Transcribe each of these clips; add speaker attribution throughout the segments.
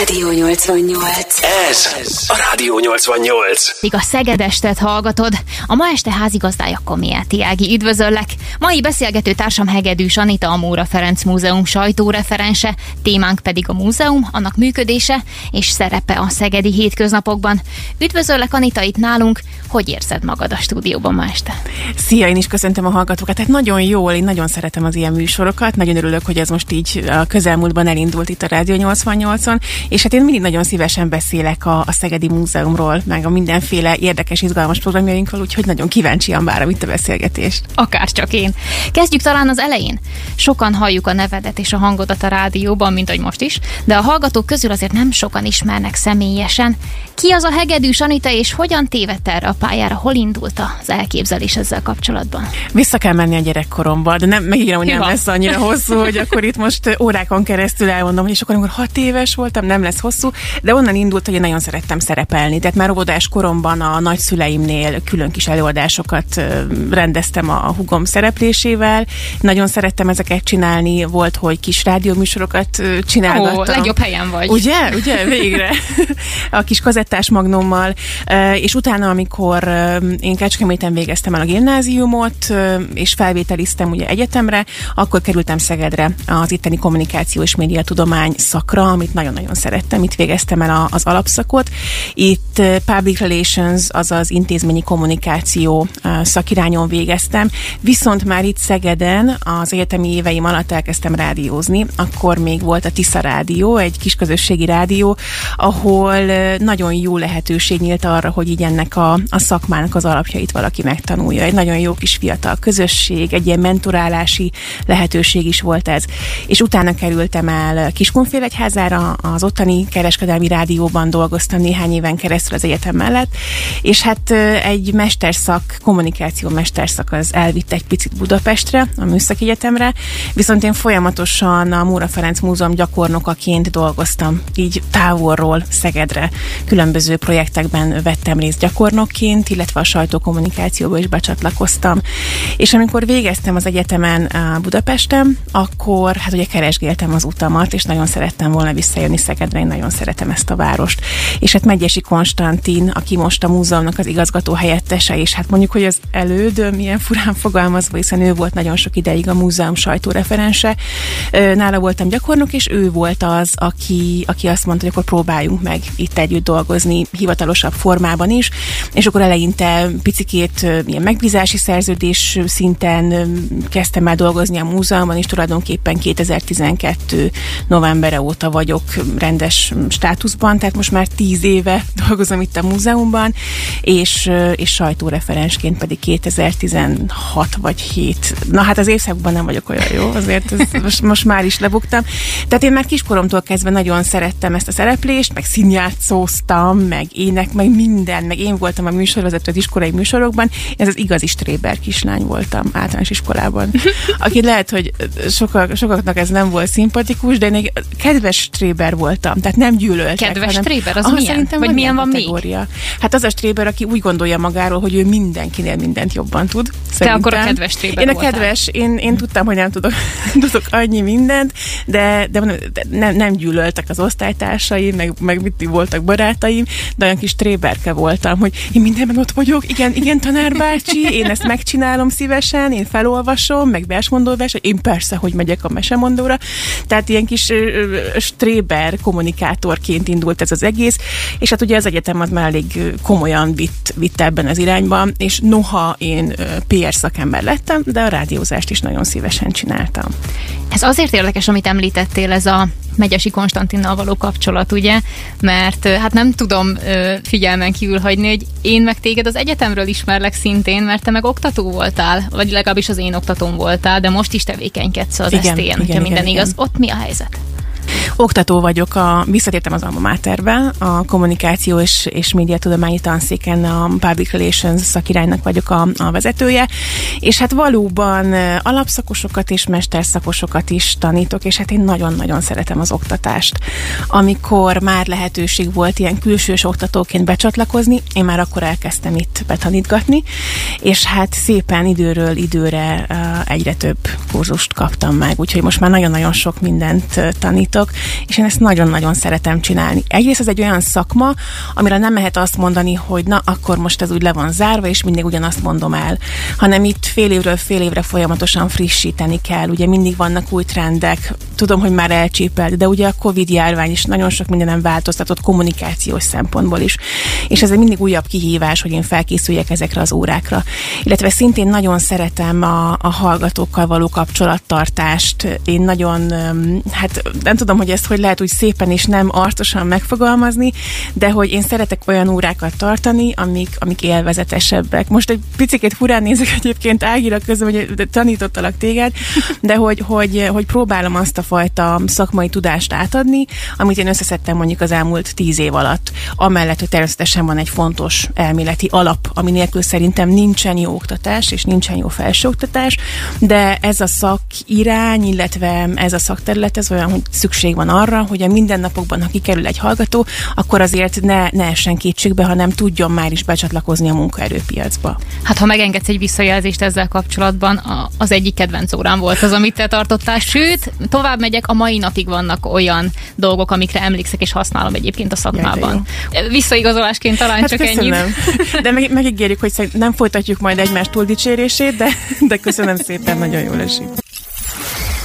Speaker 1: Rádió 88.
Speaker 2: Ez a Rádió 88.
Speaker 3: Míg a Szegedestet hallgatod, a ma este házigazdája Komiáti Ági. Üdvözöllek! Mai beszélgető társam Hegedűs Anita, a Móra Ferenc Múzeum sajtóreferense, témánk pedig a múzeum, annak működése és szerepe a szegedi hétköznapokban. Üdvözöllek Anita itt nálunk, hogy érzed magad a stúdióban ma este?
Speaker 4: Szia, én is köszöntöm a hallgatókat. Tehát nagyon jól, én nagyon szeretem az ilyen műsorokat. Nagyon örülök, hogy ez most így a közelmúltban elindult itt a Rádió 88-on. És hát én mindig nagyon szívesen beszélek a, a Szegedi Múzeumról, meg a mindenféle érdekes, izgalmas programjainkról, úgyhogy nagyon kíváncsian várom itt a beszélgetést.
Speaker 3: Akár csak én. Kezdjük talán az elején. Sokan halljuk a nevedet és a hangodat a rádióban, mint ahogy most is, de a hallgatók közül azért nem sokan ismernek személyesen. Ki az a hegedűs Anita, és hogyan tévedt erre a pályára? Hol indult az elképzelés ezzel kapcsolatban?
Speaker 4: Vissza kell menni a gyerekkoromba, de nem, megígérem, hogy nem
Speaker 3: Hűha.
Speaker 4: lesz annyira hosszú, hogy akkor itt most órákon keresztül elmondom, és akkor amikor hat éves voltam, nem lesz hosszú, de onnan indult, hogy én nagyon szerettem szerepelni. Tehát már óvodás koromban a nagyszüleimnél külön kis előadásokat rendeztem a hugom szereplésével. Nagyon szerettem ezeket csinálni, volt, hogy kis rádióműsorokat csinálgattam.
Speaker 3: Ó, legjobb helyen vagy.
Speaker 4: Ugye? Ugye? Végre. a kis kazettás magnummal. Ö, És utána, amikor én Kecskeméten végeztem el a gimnáziumot, és felvételiztem ugye egyetemre, akkor kerültem Szegedre az itteni kommunikáció és médiatudomány szakra, amit nagyon-nagyon szerettem. Itt végeztem el a- az alapszakot. Itt ö, public relations, azaz intézményi kommunikáció ö, szakirányon végeztem, viszont már itt Szegeden az egyetemi éveim alatt elkezdtem rádiózni, akkor még volt a Tisza Rádió, egy kis közösségi rádió, ahol ö, nagyon jó lehetőség nyílt arra, hogy így ennek a, a szakmának az alapjait valaki megtanulja. Egy nagyon jó kis fiatal közösség, egy ilyen mentorálási lehetőség is volt ez. És utána kerültem el Kiskunfélegyházára, az ottani kereskedelmi rádióban dolgoztam néhány éven keresztül az egyetem mellett, és hát egy mesterszak, kommunikáció mesterszak az elvitt egy picit Budapestre, a Műszaki Egyetemre, viszont én folyamatosan a Móra Ferenc Múzeum gyakornokaként dolgoztam, így távolról Szegedre. Különböző projektekben vettem részt gyakornokként, illetve a sajtókommunikációba is becsatlakoztam. És amikor végeztem az egyetemen Budapesten, akkor hát ugye keresgéltem az utamat, és nagyon szerettem volna visszajönni Szegedre, én nagyon szeretem ezt a várost. És hát Megyesi Konstantin, aki most a múzeumnak az igazgató helyettese, és hát mondjuk, hogy az elődöm, milyen furán fogalmazva, hiszen ő volt nagyon sok ideig a múzeum sajtóreferense. Nála voltam gyakornok, és ő volt az, aki, aki azt mondta, hogy akkor próbáljunk meg itt együtt dolgozni hivatalosabb formában is, és akkor eleinte picikét ilyen megbízási szerződés szinten kezdtem el dolgozni a múzeumban, és tulajdonképpen 2012 novembere óta vagyok rendes státuszban, tehát most már tíz éve dolgozom itt a múzeumban, és, és sajtóreferensként pedig 2016 vagy 7. Na hát az évszakban nem vagyok olyan jó, azért most, most már is lebuktam. Tehát én már kiskoromtól kezdve nagyon szerettem ezt a szereplést, meg színjátszóztam, meg ének, meg minden, meg én voltam a műsorvezető az iskolai műsorokban. Ez az igazi stréber kislány voltam általános iskolában. Aki lehet, hogy sokak, sokaknak ez nem volt szimpatikus, de én egy kedves stréber voltam, tehát nem gyűlöltek.
Speaker 3: Kedves
Speaker 4: hanem-
Speaker 3: stréber, az milyen?
Speaker 4: Szerintem
Speaker 3: Vagy milyen
Speaker 4: ilyen
Speaker 3: van még?
Speaker 4: kategória. Hát az a stréber, aki úgy gondolja magáról, hogy ő mindenkinél mindent jobban tud.
Speaker 3: Te akkor a
Speaker 4: szerintem.
Speaker 3: kedves stréber
Speaker 4: Én a
Speaker 3: voltál.
Speaker 4: kedves, én, én tudtam, hogy nem tudok, tudok annyi mindent, de, de, mondom, nem, nem gyűlöltek az osztálytársaim, meg, meg mit voltak barátaim, de olyan kis tréberke voltam, hogy én mindenben ott vagyok, igen, igen, tanár bácsi, én ezt megcsinálom szívesen, én felolvasom, meg versmondóvers, én persze, hogy megyek a mesemondóra. Tehát ilyen kis ö, ö, stréber kommunikátorként indult ez az egész, és hát ugye az egyetem az már elég komolyan vitt, vitt ebben az irányban, és noha én PR szakember lettem, de a rádiózást is nagyon szívesen csináltam.
Speaker 3: Ez azért érdekes, amit említettél, ez a Megyesi Konstantinnal való kapcsolat, ugye? Mert hát nem tudom figyelmen kívül hagyni, hogy én meg téged az egyetemről ismerlek szintén, mert te meg oktató voltál, vagy legalábbis az én oktatóm voltál, de most is tevékenykedsz az
Speaker 4: Igen,
Speaker 3: SZT-en,
Speaker 4: igen,
Speaker 3: hogyha
Speaker 4: igen,
Speaker 3: minden
Speaker 4: igen.
Speaker 3: igaz. Ott mi a helyzet?
Speaker 4: Oktató vagyok, a, visszatértem az Alma Materbe, a kommunikáció és, és médiatudományi tanszéken a Public Relations szakiránynak vagyok a, a vezetője, és hát valóban alapszakosokat és mesterszakosokat is tanítok, és hát én nagyon-nagyon szeretem az oktatást. Amikor már lehetőség volt ilyen külsős oktatóként becsatlakozni, én már akkor elkezdtem itt betanítgatni, és hát szépen időről időre egyre több kurzust kaptam meg, úgyhogy most már nagyon-nagyon sok mindent ö, tanítok. és én ezt nagyon-nagyon szeretem csinálni. Egyrészt ez egy olyan szakma, amire nem lehet azt mondani, hogy na, akkor most ez úgy le van zárva, és mindig ugyanazt mondom el, hanem itt fél évről fél évre folyamatosan frissíteni kell. Ugye mindig vannak új trendek, tudom, hogy már elcsépelt, de ugye a Covid járvány is nagyon sok mindenem változtatott kommunikációs szempontból is. És ez egy mindig újabb kihívás, hogy én felkészüljek ezekre az órákra. Illetve szintén nagyon szeretem a, a hallgatókkal való kapcsolattartást. Én nagyon, hát nem tudom, hogy ezt hogy lehet úgy szépen és nem arcosan megfogalmazni, de hogy én szeretek olyan órákat tartani, amik, amik élvezetesebbek. Most egy picit furán nézek egyébként Ágira közben, hogy tanítottalak téged, de hogy, hogy, hogy próbálom azt a fajta szakmai tudást átadni, amit én összeszedtem mondjuk az elmúlt tíz év alatt. Amellett, hogy természetesen van egy fontos elméleti alap, ami nélkül szerintem nincsen jó oktatás, és nincsen jó felsőoktatás, de ez a szakirány, illetve ez a szakterület, ez olyan, hogy szükség van arra, hogy a mindennapokban, ha kikerül egy hallgató, akkor azért ne, ne essen kétségbe, hanem tudjon már is becsatlakozni a munkaerőpiacba.
Speaker 3: Hát ha megengedsz egy visszajelzést ezzel kapcsolatban, az egyik kedvenc órám volt az, amit te tartottál, sőt, tovább megyek, a mai napig vannak olyan dolgok, amikre emlékszek és használom egyébként a szakmában. Jaj, Visszaigazolásként talán
Speaker 4: hát
Speaker 3: csak
Speaker 4: köszönöm. ennyi. De meg, megígérjük, hogy nem folytatjuk majd egymás túldicsérését, de, de köszönöm szépen, nagyon jól esik.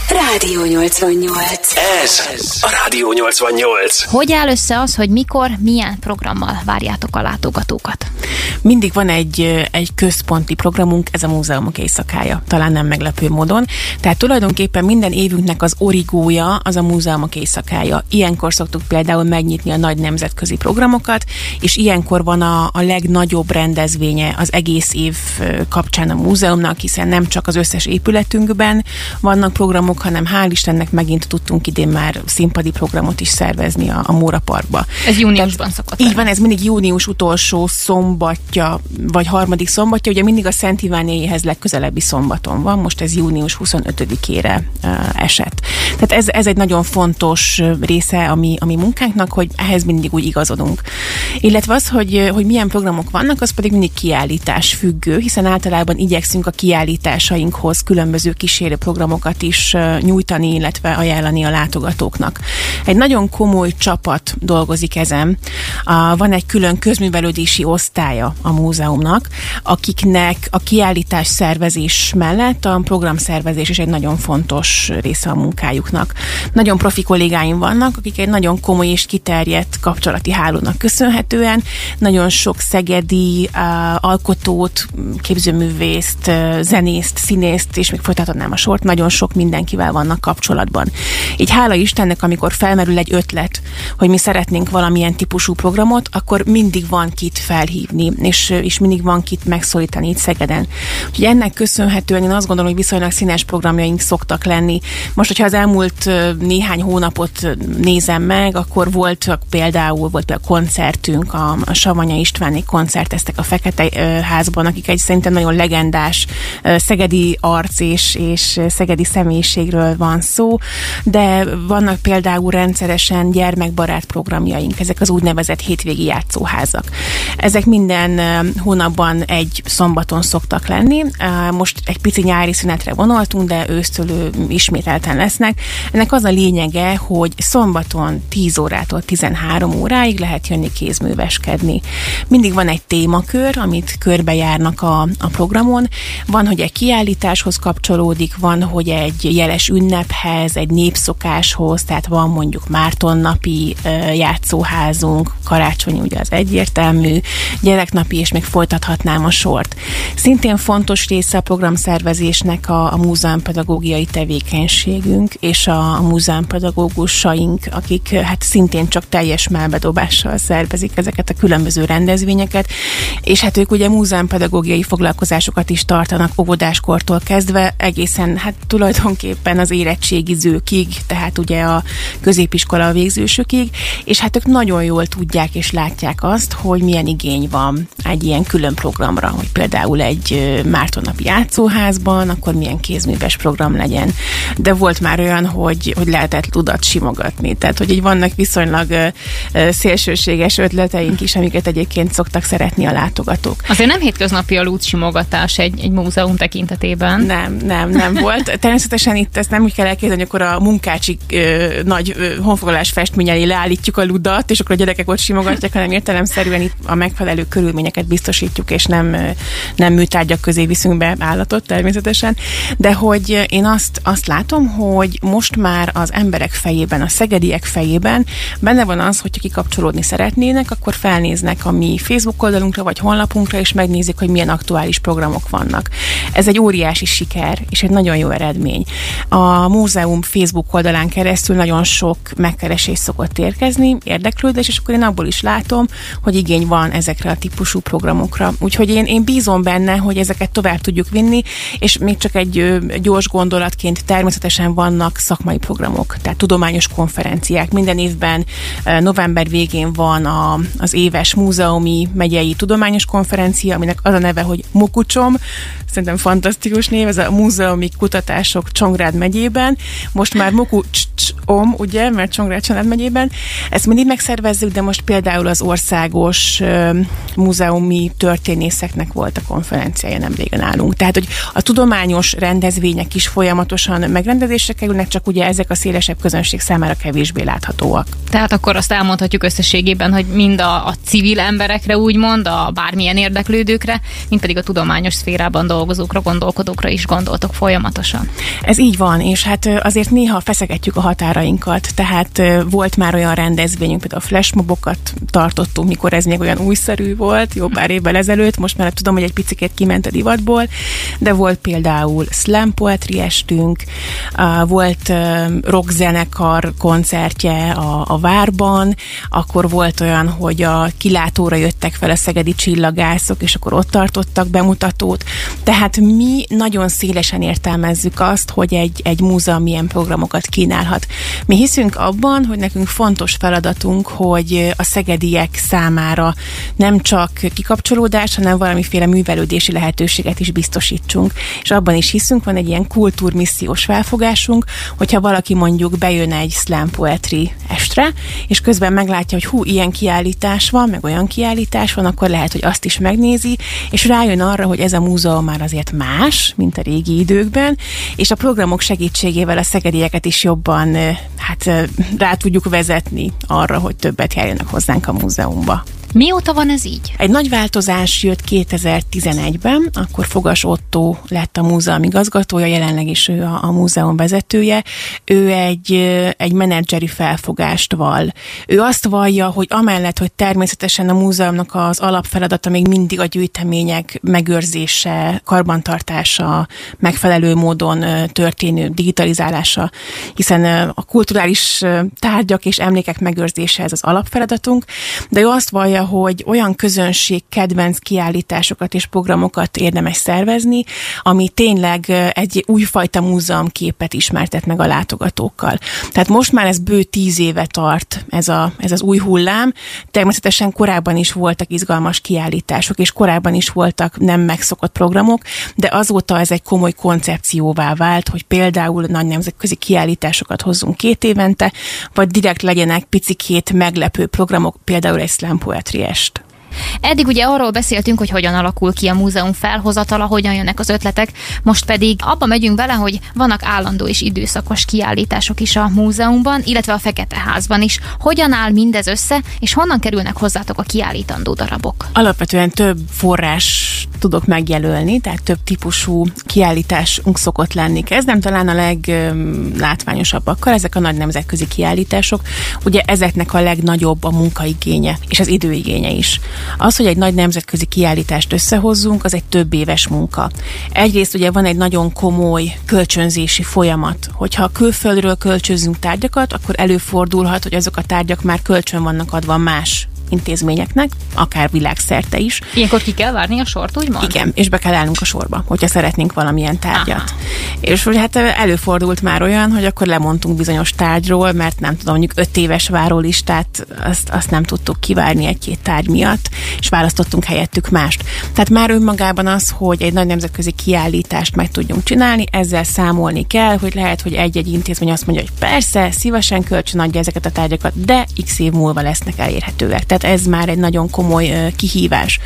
Speaker 2: Rádió 88. Ez a Rádió 88.
Speaker 3: Hogy áll össze az, hogy mikor, milyen programmal várjátok a látogatókat?
Speaker 4: Mindig van egy, egy központi programunk, ez a múzeumok éjszakája, talán nem meglepő módon. Tehát tulajdonképpen minden évünknek az origója az a múzeumok éjszakája. Ilyenkor szoktuk például megnyitni a nagy nemzetközi programokat, és ilyenkor van a, a legnagyobb rendezvénye az egész év kapcsán a múzeumnak, hiszen nem csak az összes épületünkben vannak programok, hanem hál' Istennek megint tudtunk idén már színpadi programot is szervezni a, a Móra Parkba.
Speaker 3: Ez júniusban szokott.
Speaker 4: Így van, ez mindig június utolsó szombatja, vagy harmadik szombatja, ugye mindig a Szent Ivánéhez legközelebbi szombaton van, most ez június 25-ére uh, esett. Tehát ez, ez egy nagyon fontos része a mi, a mi munkánknak, hogy ehhez mindig úgy igazodunk. Illetve az, hogy, hogy milyen programok vannak, az pedig mindig kiállítás függő, hiszen általában igyekszünk a kiállításainkhoz különböző kísérő programokat is nyújtani, illetve ajánlani a látogatóknak. Egy nagyon komoly csapat dolgozik ezen. Van egy külön közművelődési osztálya a múzeumnak, akiknek a kiállítás szervezés mellett a programszervezés is egy nagyon fontos része a munkájuknak. Nagyon profi kollégáim vannak, akik egy nagyon komoly és kiterjedt kapcsolati hálónak köszönhetően nagyon sok szegedi uh, alkotót, képzőművészt, uh, zenészt, színészt, és még folytatnám a sort, nagyon sok mindenkivel vannak kapcsolatban. Így hála Istennek, amikor felmerül egy ötlet, hogy mi szeretnénk valamilyen típusú programot, akkor mindig van kit felhívni, és, és mindig van kit megszólítani itt Szegeden. Úgyhogy ennek köszönhetően én azt gondolom, hogy viszonylag színes programjaink szoktak lenni. Most, hogyha az elmúlt néhány hónapot nézem meg, akkor volt például volt a koncertünk, a, a Savanya Istváni koncerteztek a Fekete Házban, akik egy szerintem nagyon legendás szegedi arc és, és szegedi személyiségről ről van szó, de vannak például rendszeresen gyermekbarát programjaink, ezek az úgynevezett hétvégi játszóházak. Ezek minden hónapban egy szombaton szoktak lenni. Most egy pici nyári szünetre vonaltunk, de ősztől ismételten lesznek. Ennek az a lényege, hogy szombaton 10 órától 13 óráig lehet jönni kézműveskedni. Mindig van egy témakör, amit körbejárnak a, a programon. Van, hogy egy kiállításhoz kapcsolódik, van, hogy egy jeles ünnephez, egy népszokáshoz, tehát van mondjuk Márton napi játszóházunk, karácsony ugye az egyértelmű, gyereknapi, és még folytathatnám a sort. Szintén fontos része a programszervezésnek a, a múzeumpedagógiai tevékenységünk, és a, a múzeumpedagógusaink, akik hát szintén csak teljes melbedobással szervezik ezeket a különböző rendezvényeket, és hát ők ugye múzeumpedagógiai foglalkozásokat is tartanak óvodáskortól kezdve, egészen hát tulajdonképpen az érettségizőkig, tehát ugye a középiskola végzősökig, és hát ők nagyon jól tudják és látják azt, hogy milyen igény van egy ilyen külön programra, hogy például egy Mártonnapi játszóházban, akkor milyen kézműves program legyen. De volt már olyan, hogy, hogy lehetett tudat simogatni, tehát hogy így vannak viszonylag szélsőséges ötleteink is, amiket egyébként szoktak szeretni a látogatók.
Speaker 3: Azért nem hétköznapi a lút simogatás egy, egy múzeum tekintetében.
Speaker 4: Nem, nem, nem volt. Természetesen itt itt ezt nem úgy kell elképzelni, akkor a munkácsik ö, nagy ö, honfoglalás festmény leállítjuk a ludat, és akkor a gyerekek ott simogatják, hanem értelemszerűen itt a megfelelő körülményeket biztosítjuk, és nem, nem műtárgyak közé viszünk be állatot természetesen. De hogy én azt, azt látom, hogy most már az emberek fejében, a szegediek fejében benne van az, hogyha kikapcsolódni szeretnének, akkor felnéznek a mi Facebook oldalunkra vagy honlapunkra, és megnézik, hogy milyen aktuális programok vannak. Ez egy óriási siker, és egy nagyon jó eredmény. A múzeum Facebook oldalán keresztül nagyon sok megkeresés szokott érkezni, érdeklődés, és akkor én abból is látom, hogy igény van ezekre a típusú programokra. Úgyhogy én, én bízom benne, hogy ezeket tovább tudjuk vinni, és még csak egy gyors gondolatként természetesen vannak szakmai programok, tehát tudományos konferenciák. Minden évben november végén van a, az éves múzeumi megyei tudományos konferencia, aminek az a neve, hogy Mukucsom, szerintem fantasztikus név, ez a múzeumi kutatások Csongrád megyében, most már Mukucsom, ugye, mert Csongrád Család megyében. Ezt mindig megszervezzük, de most például az országos múzeumi történészeknek volt a konferenciája nem régen nálunk. Tehát, hogy a tudományos rendezvények is folyamatosan megrendezésre kerülnek, csak ugye ezek a szélesebb közönség számára kevésbé láthatóak.
Speaker 3: Tehát akkor azt elmondhatjuk összességében, hogy mind a, a civil emberekre úgymond, a bármilyen érdeklődőkre, mind pedig a tudományos szférában dolgozókra, gondolkodókra is gondoltok folyamatosan.
Speaker 4: Ez így van, és hát azért néha feszegetjük a határainkat, tehát volt már olyan rendezvényünk, például a flashmobokat tartottunk, mikor ez még olyan újszerű volt, jó pár évvel ezelőtt, most már tudom, hogy egy picit kiment a divatból, de volt például slam poetry estünk, volt rockzenekar koncertje a, a Várban, akkor volt olyan, hogy a kilátóra jöttek fel a szegedi csillagászok, és akkor ott tartottak bemutatót. Tehát mi nagyon szélesen értelmezzük azt, hogy egy, egy múzeum milyen programokat kínálhat. Mi hiszünk abban, hogy nekünk fontos feladatunk, hogy a szegediek számára nem csak kikapcsolódás, hanem valamiféle művelődési lehetőséget is biztosítsunk. És abban is hiszünk, van egy ilyen kultúrmissziós felfogásunk, hogyha valaki mondjuk bejön egy slam poetry estre, és közben meglátja, hogy hú, ilyen kiállítás van, meg olyan kiállítás van, akkor lehet, hogy azt is megnézi, és rájön arra, hogy ez a múzeum már azért más, mint a régi időkben, és a programok segítségével a szegedieket is jobban hát rá tudjuk vezetni arra, hogy többet járjanak hozzánk a múzeumba.
Speaker 3: Mióta van ez így?
Speaker 4: Egy nagy változás jött 2011-ben, akkor Fogas Otto lett a múzeum igazgatója, jelenleg is ő a, a múzeum vezetője. Ő egy, egy menedzseri felfogást val. Ő azt vallja, hogy amellett, hogy természetesen a múzeumnak az alapfeladata még mindig a gyűjtemények megőrzése, karbantartása, megfelelő módon történő digitalizálása, hiszen a kulturális tárgyak és emlékek megőrzése ez az alapfeladatunk, de ő azt vallja, hogy olyan közönség kedvenc kiállításokat és programokat érdemes szervezni, ami tényleg egy újfajta múzeumképet ismertet meg a látogatókkal. Tehát most már ez bő tíz éve tart ez, a, ez az új hullám. Természetesen korábban is voltak izgalmas kiállítások, és korábban is voltak nem megszokott programok, de azóta ez egy komoly koncepcióvá vált, hogy például nagy nemzetközi kiállításokat hozzunk két évente, vagy direkt legyenek picikét meglepő programok, például egy slam poetry Triest.
Speaker 3: Eddig ugye arról beszéltünk, hogy hogyan alakul ki a múzeum felhozatala, hogyan jönnek az ötletek, most pedig abba megyünk bele, hogy vannak állandó és időszakos kiállítások is a múzeumban, illetve a Fekete Házban is. Hogyan áll mindez össze, és honnan kerülnek hozzátok a kiállítandó darabok?
Speaker 4: Alapvetően több forrás tudok megjelölni, tehát több típusú kiállításunk szokott lenni. Kezdem talán a leglátványosabbakkal, ezek a nagy nemzetközi kiállítások. Ugye ezeknek a legnagyobb a munkaigénye és az időigénye is. Az, hogy egy nagy nemzetközi kiállítást összehozzunk, az egy több éves munka. Egyrészt ugye van egy nagyon komoly kölcsönzési folyamat. Hogyha külföldről kölcsönzünk tárgyakat, akkor előfordulhat, hogy azok a tárgyak már kölcsön vannak adva más intézményeknek, akár világszerte is.
Speaker 3: Ilyenkor ki kell várni a sort, úgymond?
Speaker 4: Igen, és be kell állnunk a sorba, hogyha szeretnénk valamilyen tárgyat. Aha. És hogy hát előfordult már olyan, hogy akkor lemondtunk bizonyos tárgyról, mert nem tudom, mondjuk öt éves várólistát, azt, azt nem tudtuk kivárni egy-két tárgy miatt, és választottunk helyettük mást. Tehát már önmagában az, hogy egy nagy nemzetközi kiállítást meg tudjunk csinálni, ezzel számolni kell, hogy lehet, hogy egy-egy intézmény azt mondja, hogy persze, szívesen kölcsön adja ezeket a tárgyakat, de x év múlva lesznek elérhetőek Tehát ez már egy nagyon komoly kihívás.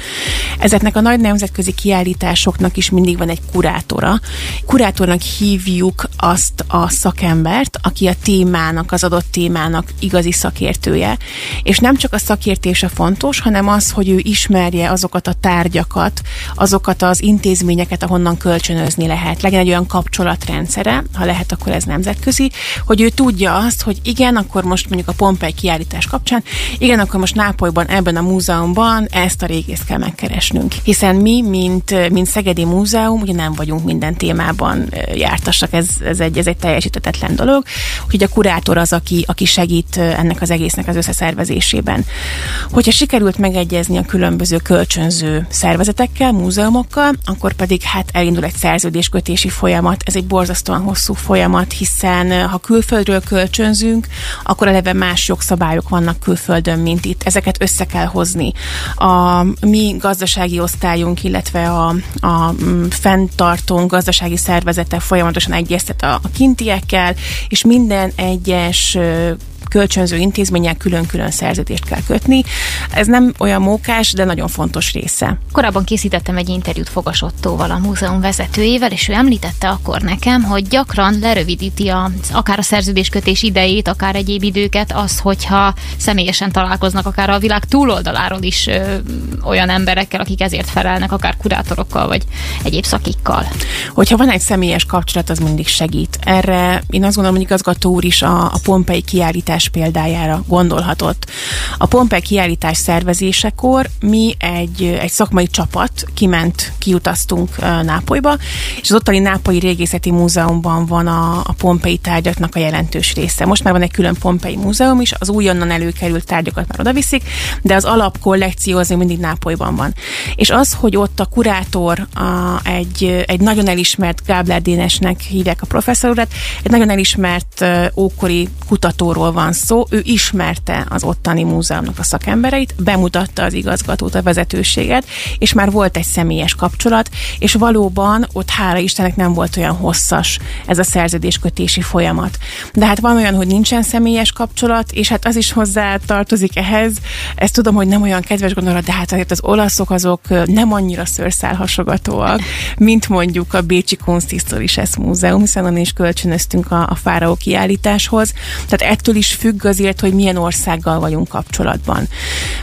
Speaker 4: Ezeknek a nagy nemzetközi kiállításoknak is mindig van egy kurátora. Kurátornak hívjuk azt a szakembert, aki a témának, az adott témának igazi szakértője. És nem csak a szakértése fontos, hanem az, hogy ő ismerje azokat a tárgyakat, azokat az intézményeket, ahonnan kölcsönözni lehet. Legyen egy olyan kapcsolatrendszere, ha lehet, akkor ez nemzetközi, hogy ő tudja azt, hogy igen, akkor most mondjuk a Pompei kiállítás kapcsán, igen, akkor most Nápolyban, ebben a múzeumban ezt a régészt kell megkeresnünk. Hiszen mi, mint, mint Szegedi Múzeum, ugye nem vagyunk minden témában jártasak, ez, ez, egy, ez egy teljesítetetlen dolog, hogy a kurátor az, aki, aki segít ennek az egésznek az összeszervezésében. Hogyha sikerült megegyezni a különböző kölcsönző szervezetekkel, múzeumokkal, akkor pedig hát elindul egy szerződéskötési folyamat. Ez egy borzasztóan hosszú folyamat, hiszen ha külföldről kölcsönzünk, akkor eleve más jogszabályok vannak külföldön, mint itt. Ezeket össze kell hozni. A mi gazdasági osztályunk, illetve a, a mm, fenntartónk gazdasági szervezete folyamatosan egyeztet a, a kintiekkel, és minden egyes kölcsönző intézménnyel külön-külön szerződést kell kötni. Ez nem olyan mókás, de nagyon fontos része.
Speaker 3: Korábban készítettem egy interjút Fogasottóval, a múzeum vezetőjével, és ő említette akkor nekem, hogy gyakran lerövidíti a, akár a szerződéskötés idejét, akár egyéb időket az, hogyha személyesen találkoznak akár a világ túloldaláról is ö, olyan emberekkel, akik ezért felelnek, akár kurátorokkal, vagy egyéb szakikkal.
Speaker 4: Hogyha van egy személyes kapcsolat, az mindig segít. Erre én azt gondolom, hogy igazgató úr is a, a Pompei kiállítás kiállítás példájára gondolhatott. A Pompei kiállítás szervezésekor mi egy, egy szakmai csapat kiment, kiutaztunk Nápolyba, és az ottani Nápolyi Régészeti Múzeumban van a, a Pompei tárgyaknak a jelentős része. Most már van egy külön Pompei Múzeum is, az újonnan előkerült tárgyakat már odaviszik, de az alapkollekció az mindig Nápolyban van. És az, hogy ott a kurátor a, egy, egy nagyon elismert Gábler Dénesnek hívják a professzorurat, egy nagyon elismert ókori kutatóról van van szó, ő ismerte az ottani múzeumnak a szakembereit, bemutatta az igazgatót, a vezetőséget, és már volt egy személyes kapcsolat, és valóban ott hála Istennek nem volt olyan hosszas ez a szerződéskötési folyamat. De hát van olyan, hogy nincsen személyes kapcsolat, és hát az is hozzá tartozik ehhez. Ezt tudom, hogy nem olyan kedves gondolat, de hát azért az olaszok azok nem annyira szőrszálhasogatóak, mint mondjuk a Bécsi Kunsthistorisches Múzeum, hiszen onnan is kölcsönöztünk a, a fáraó kiállításhoz. Tehát ettől is függ azért, hogy milyen országgal vagyunk kapcsolatban.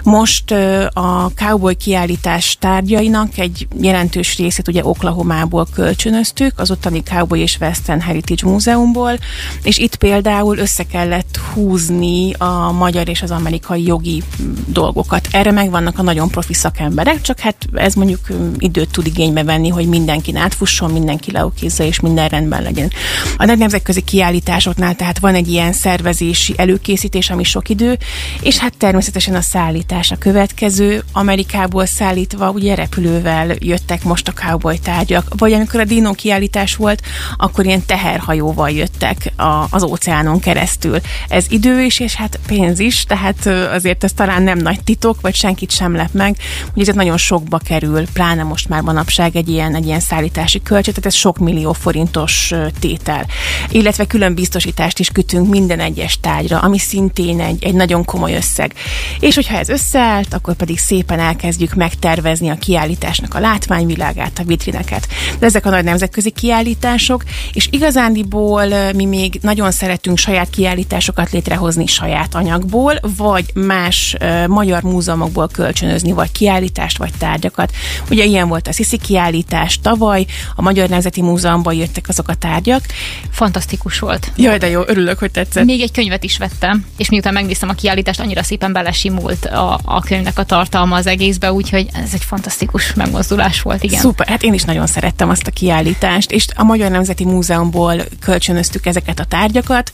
Speaker 4: Most a cowboy kiállítás tárgyainak egy jelentős részét ugye Oklahomából kölcsönöztük, az ottani Cowboy és Western Heritage Múzeumból, és itt például össze kellett húzni a magyar és az amerikai jogi dolgokat. Erre megvannak a nagyon profi szakemberek, csak hát ez mondjuk időt tud igénybe venni, hogy mindenki átfusson, mindenki leokézza, és minden rendben legyen. A nagy nemzetközi kiállításoknál tehát van egy ilyen szervezési előkészítés, ami sok idő, és hát természetesen a szállítás a következő. Amerikából szállítva, ugye repülővel jöttek most a cowboy tárgyak, vagy amikor a Dino kiállítás volt, akkor ilyen teherhajóval jöttek a, az óceánon keresztül. Ez idő is, és hát pénz is, tehát azért ez talán nem nagy titok, vagy senkit sem lep meg, hogy ez nagyon sokba kerül, pláne most már manapság egy ilyen, egy ilyen szállítási költség, tehát ez sok millió forintos tétel. Illetve külön biztosítást is kütünk minden egyes tárgyra, óra, ami szintén egy, egy nagyon komoly összeg. És hogyha ez összeállt, akkor pedig szépen elkezdjük megtervezni a kiállításnak a látványvilágát, a vitrineket. De ezek a nagy nemzetközi kiállítások, és igazándiból mi még nagyon szeretünk saját kiállításokat létrehozni saját anyagból, vagy más uh, magyar múzeumokból kölcsönözni, vagy kiállítást, vagy tárgyakat. Ugye ilyen volt a Sziszi kiállítás tavaly, a Magyar Nemzeti Múzeumban jöttek azok a tárgyak.
Speaker 3: Fantasztikus volt.
Speaker 4: Jaj, de jó, örülök, hogy tetszett.
Speaker 3: Még egy könyvet is vettem, és miután megnéztem a kiállítást, annyira szépen belesimult a, a könyvnek a tartalma az egészbe, úgyhogy ez egy fantasztikus megmozdulás volt, igen.
Speaker 4: Szuper, hát én is nagyon szerettem azt a kiállítást, és a Magyar Nemzeti Múzeumból kölcsönöztük ezeket a tárgyakat.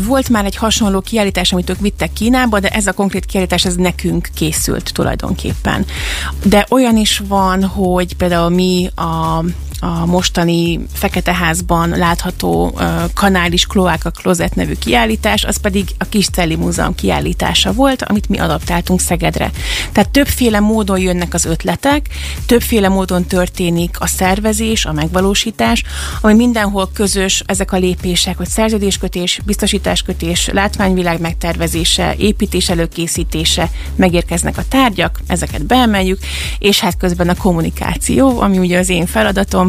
Speaker 4: Volt már egy hasonló kiállítás, amit ők vittek Kínába, de ez a konkrét kiállítás ez nekünk készült tulajdonképpen. De olyan is van, hogy például mi a a mostani Fekete Házban látható kanális kloáka klozet nevű kiállítás, az pedig a Kis Celli Múzeum kiállítása volt, amit mi adaptáltunk Szegedre. Tehát többféle módon jönnek az ötletek, többféle módon történik a szervezés, a megvalósítás, ami mindenhol közös ezek a lépések, hogy szerződéskötés, biztosításkötés, látványvilág megtervezése, építés előkészítése, megérkeznek a tárgyak, ezeket beemeljük, és hát közben a kommunikáció, ami ugye az én feladatom.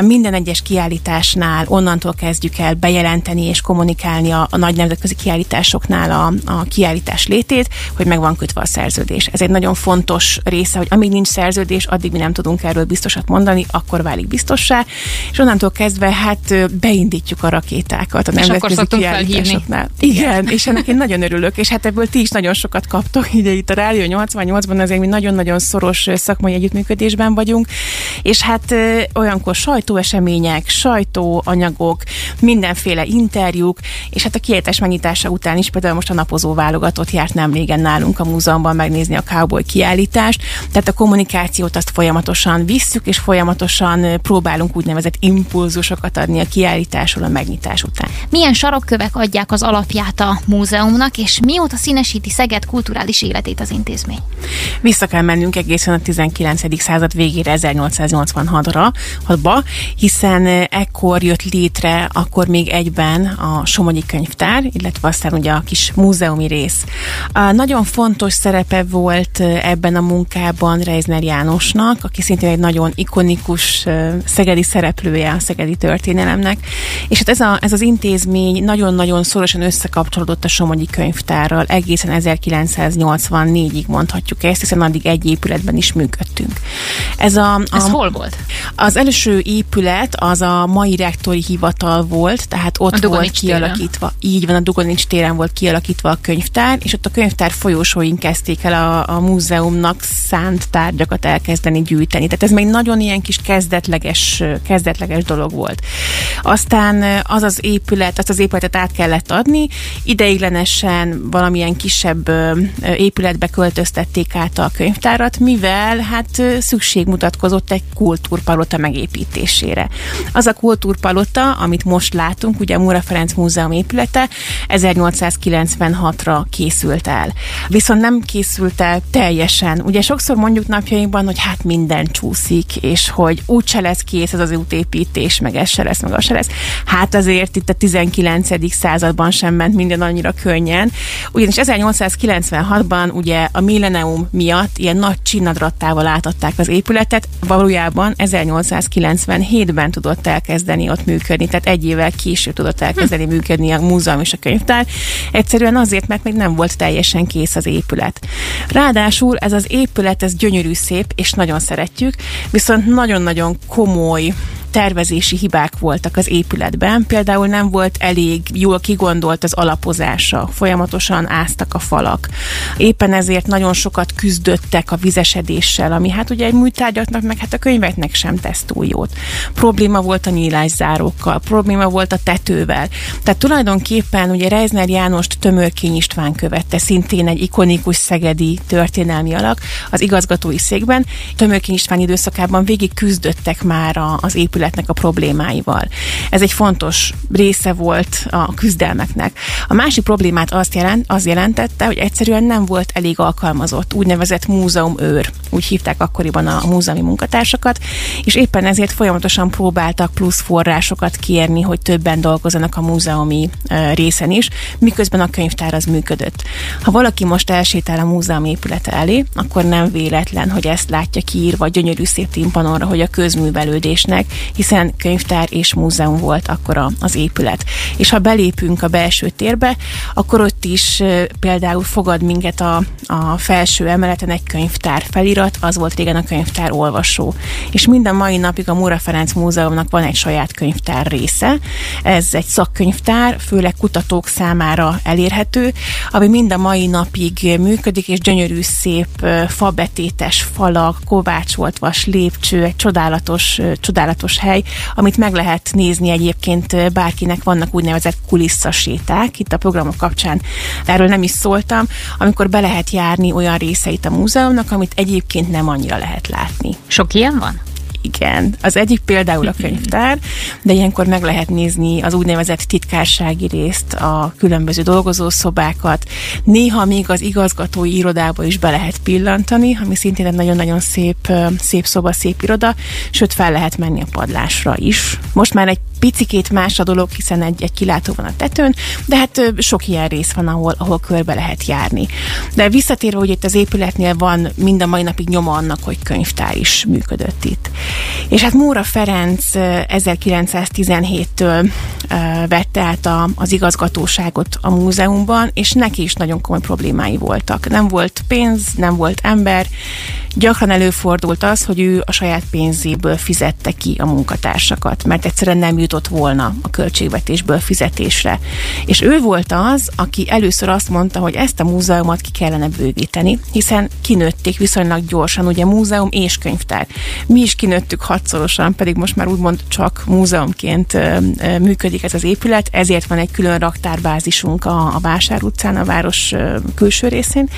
Speaker 4: Minden egyes kiállításnál onnantól kezdjük el bejelenteni és kommunikálni a, a nagy nemzetközi kiállításoknál a, a kiállítás létét, hogy meg van kötve a szerződés. Ez egy nagyon fontos része, hogy amíg nincs szerződés, addig mi nem tudunk erről biztosat mondani, akkor válik biztossá, és onnantól kezdve hát beindítjuk a rakétákat a
Speaker 3: nemzetközi kiállításoknál.
Speaker 4: Igen, és ennek én nagyon örülök, és hát ebből ti is nagyon sokat kaptok, ide itt a Rádió 88-ban azért mi nagyon-nagyon szoros szakmai együttműködésben vagyunk, és hát olyankor sajtóesemények, sajtóanyagok, mindenféle interjúk, és hát a kiállítás megnyitása után is például most a napozó válogatott járt nem régen nálunk a múzeumban megnézni a cowboy kiállítást, tehát a kommunikációt azt folyamatosan visszük, és folyamatosan próbálunk úgynevezett impulzusokat adni a kiállításról a megnyitás után.
Speaker 3: Milyen sarokkövek adják az alapját a múzeumnak, és mióta színesíti Szeged kulturális életét az intézmény?
Speaker 4: Vissza kell mennünk egészen a 19. század végére, 1886-ra, hiszen ekkor jött létre akkor még egyben a Somogyi Könyvtár, illetve aztán ugye a kis múzeumi rész. A nagyon fontos szerepe volt ebben a munkában Reisner Jánosnak, aki szintén egy nagyon ikonikus szegedi szereplője a szegedi történelemnek, és hát ez, a, ez az intézmény nagyon-nagyon szorosan összekapcsolódott a Somogyi Könyvtárral, egészen 1984-ig mondhatjuk ezt, hiszen addig egy épületben is működtünk.
Speaker 3: Ez, a, a, ez hol volt?
Speaker 4: Az első épület az a mai rektori hivatal volt, tehát ott a volt kialakítva. Téren. Így van, a Dugonics téren volt kialakítva a könyvtár, és ott a könyvtár folyosóin kezdték el a, a múzeumnak szánt tárgyakat elkezdeni gyűjteni. Tehát ez még nagyon ilyen kis kezdetleges, kezdetleges dolog volt. Aztán az az épület, azt az épületet át kellett adni, ideiglenesen valamilyen kisebb épületbe költöztették át a könyvtárat, mivel hát szükség mutatkozott egy kultúrpalota megépítésére. Az a kultúrpalota, amit most látunk, ugye a Múra Ferenc Múzeum épülete 1896-ra készült el. Viszont nem készült el teljesen. Ugye sokszor mondjuk napjainkban, hogy hát minden csúszik, és hogy úgyse lesz kész ez az útépítés, meg ez se lesz, meg az se lesz. Hát azért itt a 19. században sem ment minden annyira könnyen. Ugyanis 1896-ban ugye a millenium miatt ilyen nagy csinnadrattával átadták az épületet, valójában 1897-ben tudott elkezdeni ott működni, tehát egy évvel később tudott elkezdeni hm. működni a múzeum és a könyvtár. Egyszerűen azért, mert még nem volt teljesen kész az épület. Ráadásul ez az épület, ez gyönyörű szép, és nagyon szeretjük, viszont nagyon-nagyon komoly tervezési hibák voltak az épületben. Például nem volt elég jól kigondolt az alapozása, folyamatosan áztak a falak. Éppen ezért nagyon sokat küzdöttek a vizesedéssel, ami hát ugye egy műtárgyaknak, meg hát a könyveknek sem tesz túl jót. Probléma volt a nyílászárókkal, probléma volt a tetővel. Tehát tulajdonképpen ugye Reisner Jánost Tömörkény István követte, szintén egy ikonikus szegedi történelmi alak az igazgatói székben. Tömörkény István időszakában végig küzdöttek már az épület épületnek a problémáival. Ez egy fontos része volt a küzdelmeknek. A másik problémát azt jelent, az jelentette, hogy egyszerűen nem volt elég alkalmazott, úgynevezett múzeumőr, úgy hívták akkoriban a múzeumi munkatársakat, és éppen ezért folyamatosan próbáltak plusz forrásokat kérni, hogy többen dolgozzanak a múzeumi részen is, miközben a könyvtár az működött. Ha valaki most elsétál a múzeum épülete elé, akkor nem véletlen, hogy ezt látja kiírva gyönyörű szép timpanonra, hogy a közművelődésnek hiszen könyvtár és múzeum volt akkor az épület. És ha belépünk a belső térbe, akkor ott is például fogad minket a, a felső emeleten egy könyvtár felirat, az volt régen a könyvtár olvasó. És minden mai napig a Múra Ferenc Múzeumnak van egy saját könyvtár része. Ez egy szakkönyvtár, főleg kutatók számára elérhető, ami mind a mai napig működik, és gyönyörű szép fabetétes falak, kovácsolt vas lépcső, egy csodálatos, csodálatos hely, amit meg lehet nézni egyébként bárkinek vannak úgynevezett kulisszaséták, itt a programok kapcsán erről nem is szóltam, amikor be lehet járni olyan részeit a múzeumnak, amit egyébként nem annyira lehet látni.
Speaker 3: Sok ilyen van?
Speaker 4: Igen. Az egyik például a könyvtár, de ilyenkor meg lehet nézni az úgynevezett titkársági részt, a különböző dolgozószobákat. Néha még az igazgatói irodába is be lehet pillantani, ami szintén egy nagyon-nagyon szép, szép szoba, szép iroda, sőt fel lehet menni a padlásra is. Most már egy picikét más a dolog, hiszen egy, egy kilátó van a tetőn, de hát sok ilyen rész van, ahol, ahol körbe lehet járni. De visszatérve, hogy itt az épületnél van mind a mai napig nyoma annak, hogy könyvtár is működött itt. És hát Móra Ferenc 1917-től vette át a, az igazgatóságot a múzeumban, és neki is nagyon komoly problémái voltak. Nem volt pénz, nem volt ember, gyakran előfordult az, hogy ő a saját pénzéből fizette ki a munkatársakat, mert egyszerűen nem jutott volna a költségvetésből fizetésre. És ő volt az, aki először azt mondta, hogy ezt a múzeumot ki kellene bővíteni, hiszen kinőtték viszonylag gyorsan, ugye múzeum és könyvtár. Mi is kinőttük hatszorosan, pedig most már úgymond csak múzeumként működik ez az épület, ezért van egy külön raktárbázisunk a, a Vásár utcán, a város külső részén.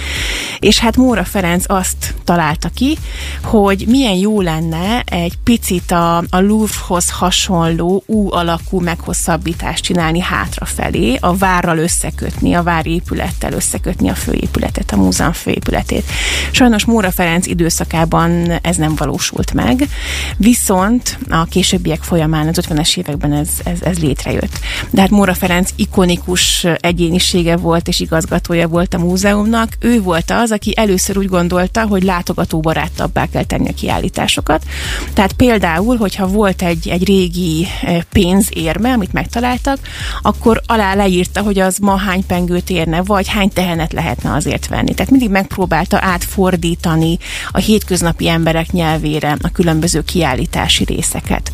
Speaker 4: És hát Móra Ferenc azt találta ki, hogy milyen jó lenne egy picit a, a Louvre-hoz hasonló U alakú meghosszabbítást csinálni hátrafelé, a várral összekötni, a várépülettel összekötni a főépületet, a múzeum főépületét. Sajnos Móra Ferenc időszakában ez nem valósult meg, viszont a későbbiek folyamán, az 50-es években ez, ez, ez létrejött. De hát Móra Ferenc ikonikus egyénisége volt és igazgatója volt a múzeumnak. Ő volt az, aki először úgy gondolta, hogy látogatóbarátabbá kell tenni a kiállításokat. Tehát például, hogyha volt egy, egy régi pénzérme, amit megtaláltak, akkor alá leírta, hogy az ma hány pengőt érne, vagy hány tehenet lehetne azért venni. Tehát mindig megpróbálta átfordítani a hétköznapi emberek nyelvére a különböző kiállítási részeket.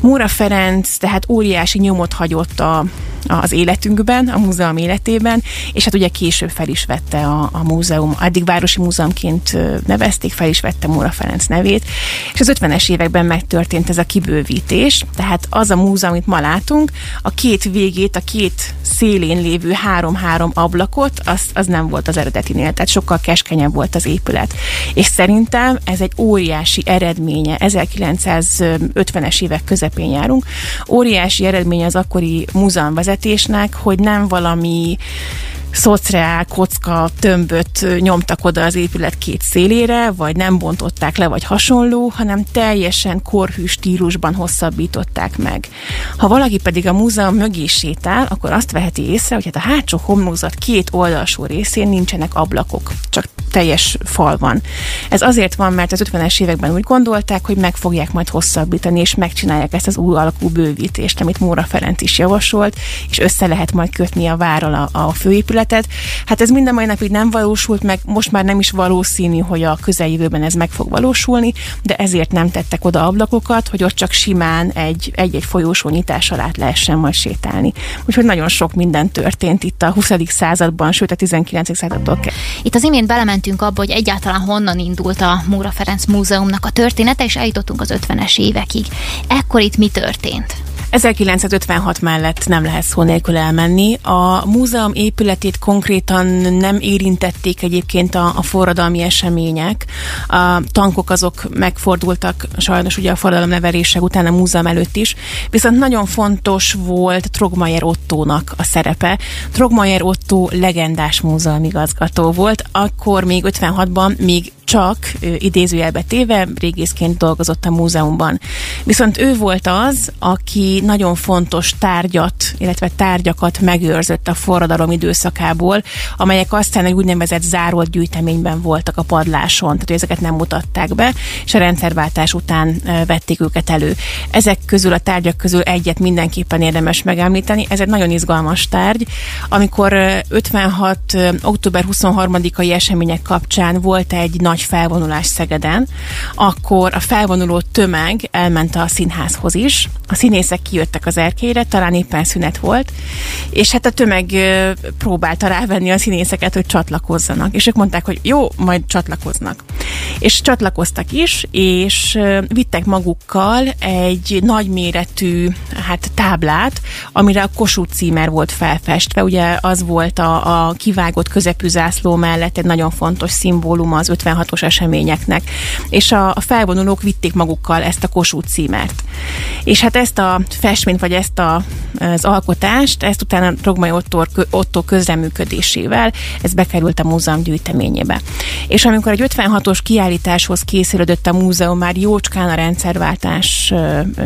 Speaker 4: Móra Ferenc tehát óriási nyomot hagyott a, az életünkben, a múzeum életében, és hát ugye később fel is vette a, a múzeum, addig Városi Múzeumként nevezték, fel is vette Móra Ferenc nevét, és az 50-es években megtörtént ez a kibővítés, tehát az a múzeum, amit ma látunk, a két végét, a két szélén lévő három-három ablakot, az, az nem volt az eredetinél, tehát sokkal keskenyebb volt az épület. És szerintem ez egy óriási eredménye, 1950-es évek közepén járunk, óriási eredménye az akkori múzeumvezetésnek, hogy nem valami szociál kocka tömböt nyomtak oda az épület két szélére, vagy nem bontották le, vagy hasonló, hanem teljesen korhű stílusban hosszabbították meg. Ha valaki pedig a múzeum mögé sétál, akkor azt veheti észre, hogy hát a hátsó homlokzat két oldalsó részén nincsenek ablakok, csak teljes fal van. Ez azért van, mert az 50-es években úgy gondolták, hogy meg fogják majd hosszabbítani, és megcsinálják ezt az új alakú bővítést, amit Móra Ferenc is javasolt, és össze lehet majd kötni a várral a, a főépületet. Hát ez minden mai napig nem valósult meg, most már nem is valószínű, hogy a közeljövőben ez meg fog valósulni, de ezért nem tettek oda ablakokat, hogy ott csak simán egy, egy-egy folyósó nyitás alá lehessen majd sétálni. Úgyhogy nagyon sok minden történt itt a 20. században, sőt a 19. századtól kell.
Speaker 3: Itt az imént belement belementünk abba, hogy egyáltalán honnan indult a Móra Ferenc Múzeumnak a története, és eljutottunk az 50-es évekig. Ekkor itt mi történt?
Speaker 4: 1956 mellett nem lehet szó nélkül elmenni. A múzeum épületét konkrétan nem érintették egyébként a, a forradalmi események. A tankok azok megfordultak sajnos ugye a forradalom nevelése után a múzeum előtt is, viszont nagyon fontos volt Trogmayer Ottónak a szerepe. Trogmayer Otto legendás múzeumigazgató volt, akkor még 56-ban még csak idézőjelbe téve régészként dolgozott a múzeumban. Viszont ő volt az, aki nagyon fontos tárgyat, illetve tárgyakat megőrzött a forradalom időszakából, amelyek aztán egy úgynevezett zárolt gyűjteményben voltak a padláson, tehát ezeket nem mutatták be, és a rendszerváltás után vették őket elő. Ezek közül a tárgyak közül egyet mindenképpen érdemes megemlíteni. Ez egy nagyon izgalmas tárgy. Amikor 56. október 23-ai események kapcsán volt egy nagy nagy felvonulás Szegeden, akkor a felvonuló tömeg elment a színházhoz is. A színészek kijöttek az erkélyre, talán éppen szünet volt, és hát a tömeg próbálta rávenni a színészeket, hogy csatlakozzanak. És ők mondták, hogy jó, majd csatlakoznak. És csatlakoztak is, és vittek magukkal egy nagyméretű hát, táblát, amire a Kossuth címer volt felfestve. Ugye az volt a, a kivágott közepű zászló mellett egy nagyon fontos szimbólum az 56-os eseményeknek. És a, a felvonulók vitték magukkal ezt a Kossuth címert. És hát ezt a festményt, vagy ezt a, az alkotást, ezt utána Rogmai Otto, Otto közreműködésével, ez bekerült a múzeum gyűjteményébe. És amikor egy 56-os kiállításhoz készülődött a múzeum már jócskán a rendszerváltás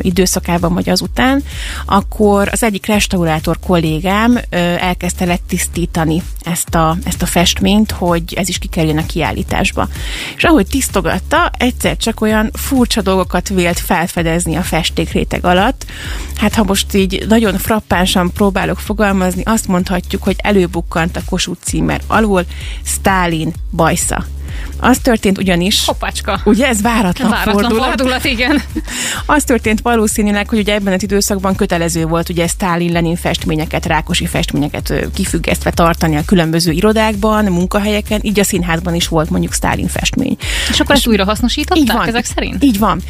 Speaker 4: időszakában, vagy azután, akkor az egyik restaurátor kollégám elkezdte letisztítani ezt a, ezt a festményt, hogy ez is kikerüljön a kiállításba. És ahogy tisztogatta, egyszer csak olyan furcsa dolgokat vélt felfedezni a festékréteg alatt. Hát ha most így nagyon frappánsan próbálok fogalmazni, azt mondhatjuk, hogy előbukkant a Kossuth címer alul Stálin bajsza. Az történt ugyanis...
Speaker 3: Hoppácska.
Speaker 4: Ugye ez váratlan,
Speaker 3: váratlan fordulat. fordulat. igen.
Speaker 4: Az történt valószínűleg, hogy ugye ebben az időszakban kötelező volt ugye Stálin Lenin festményeket, Rákosi festményeket kifüggesztve tartani a különböző irodákban, munkahelyeken, így a színházban is volt mondjuk Stálin festmény.
Speaker 3: És akkor ezt újra hasznosították így van, ezek szerint?
Speaker 4: Így van.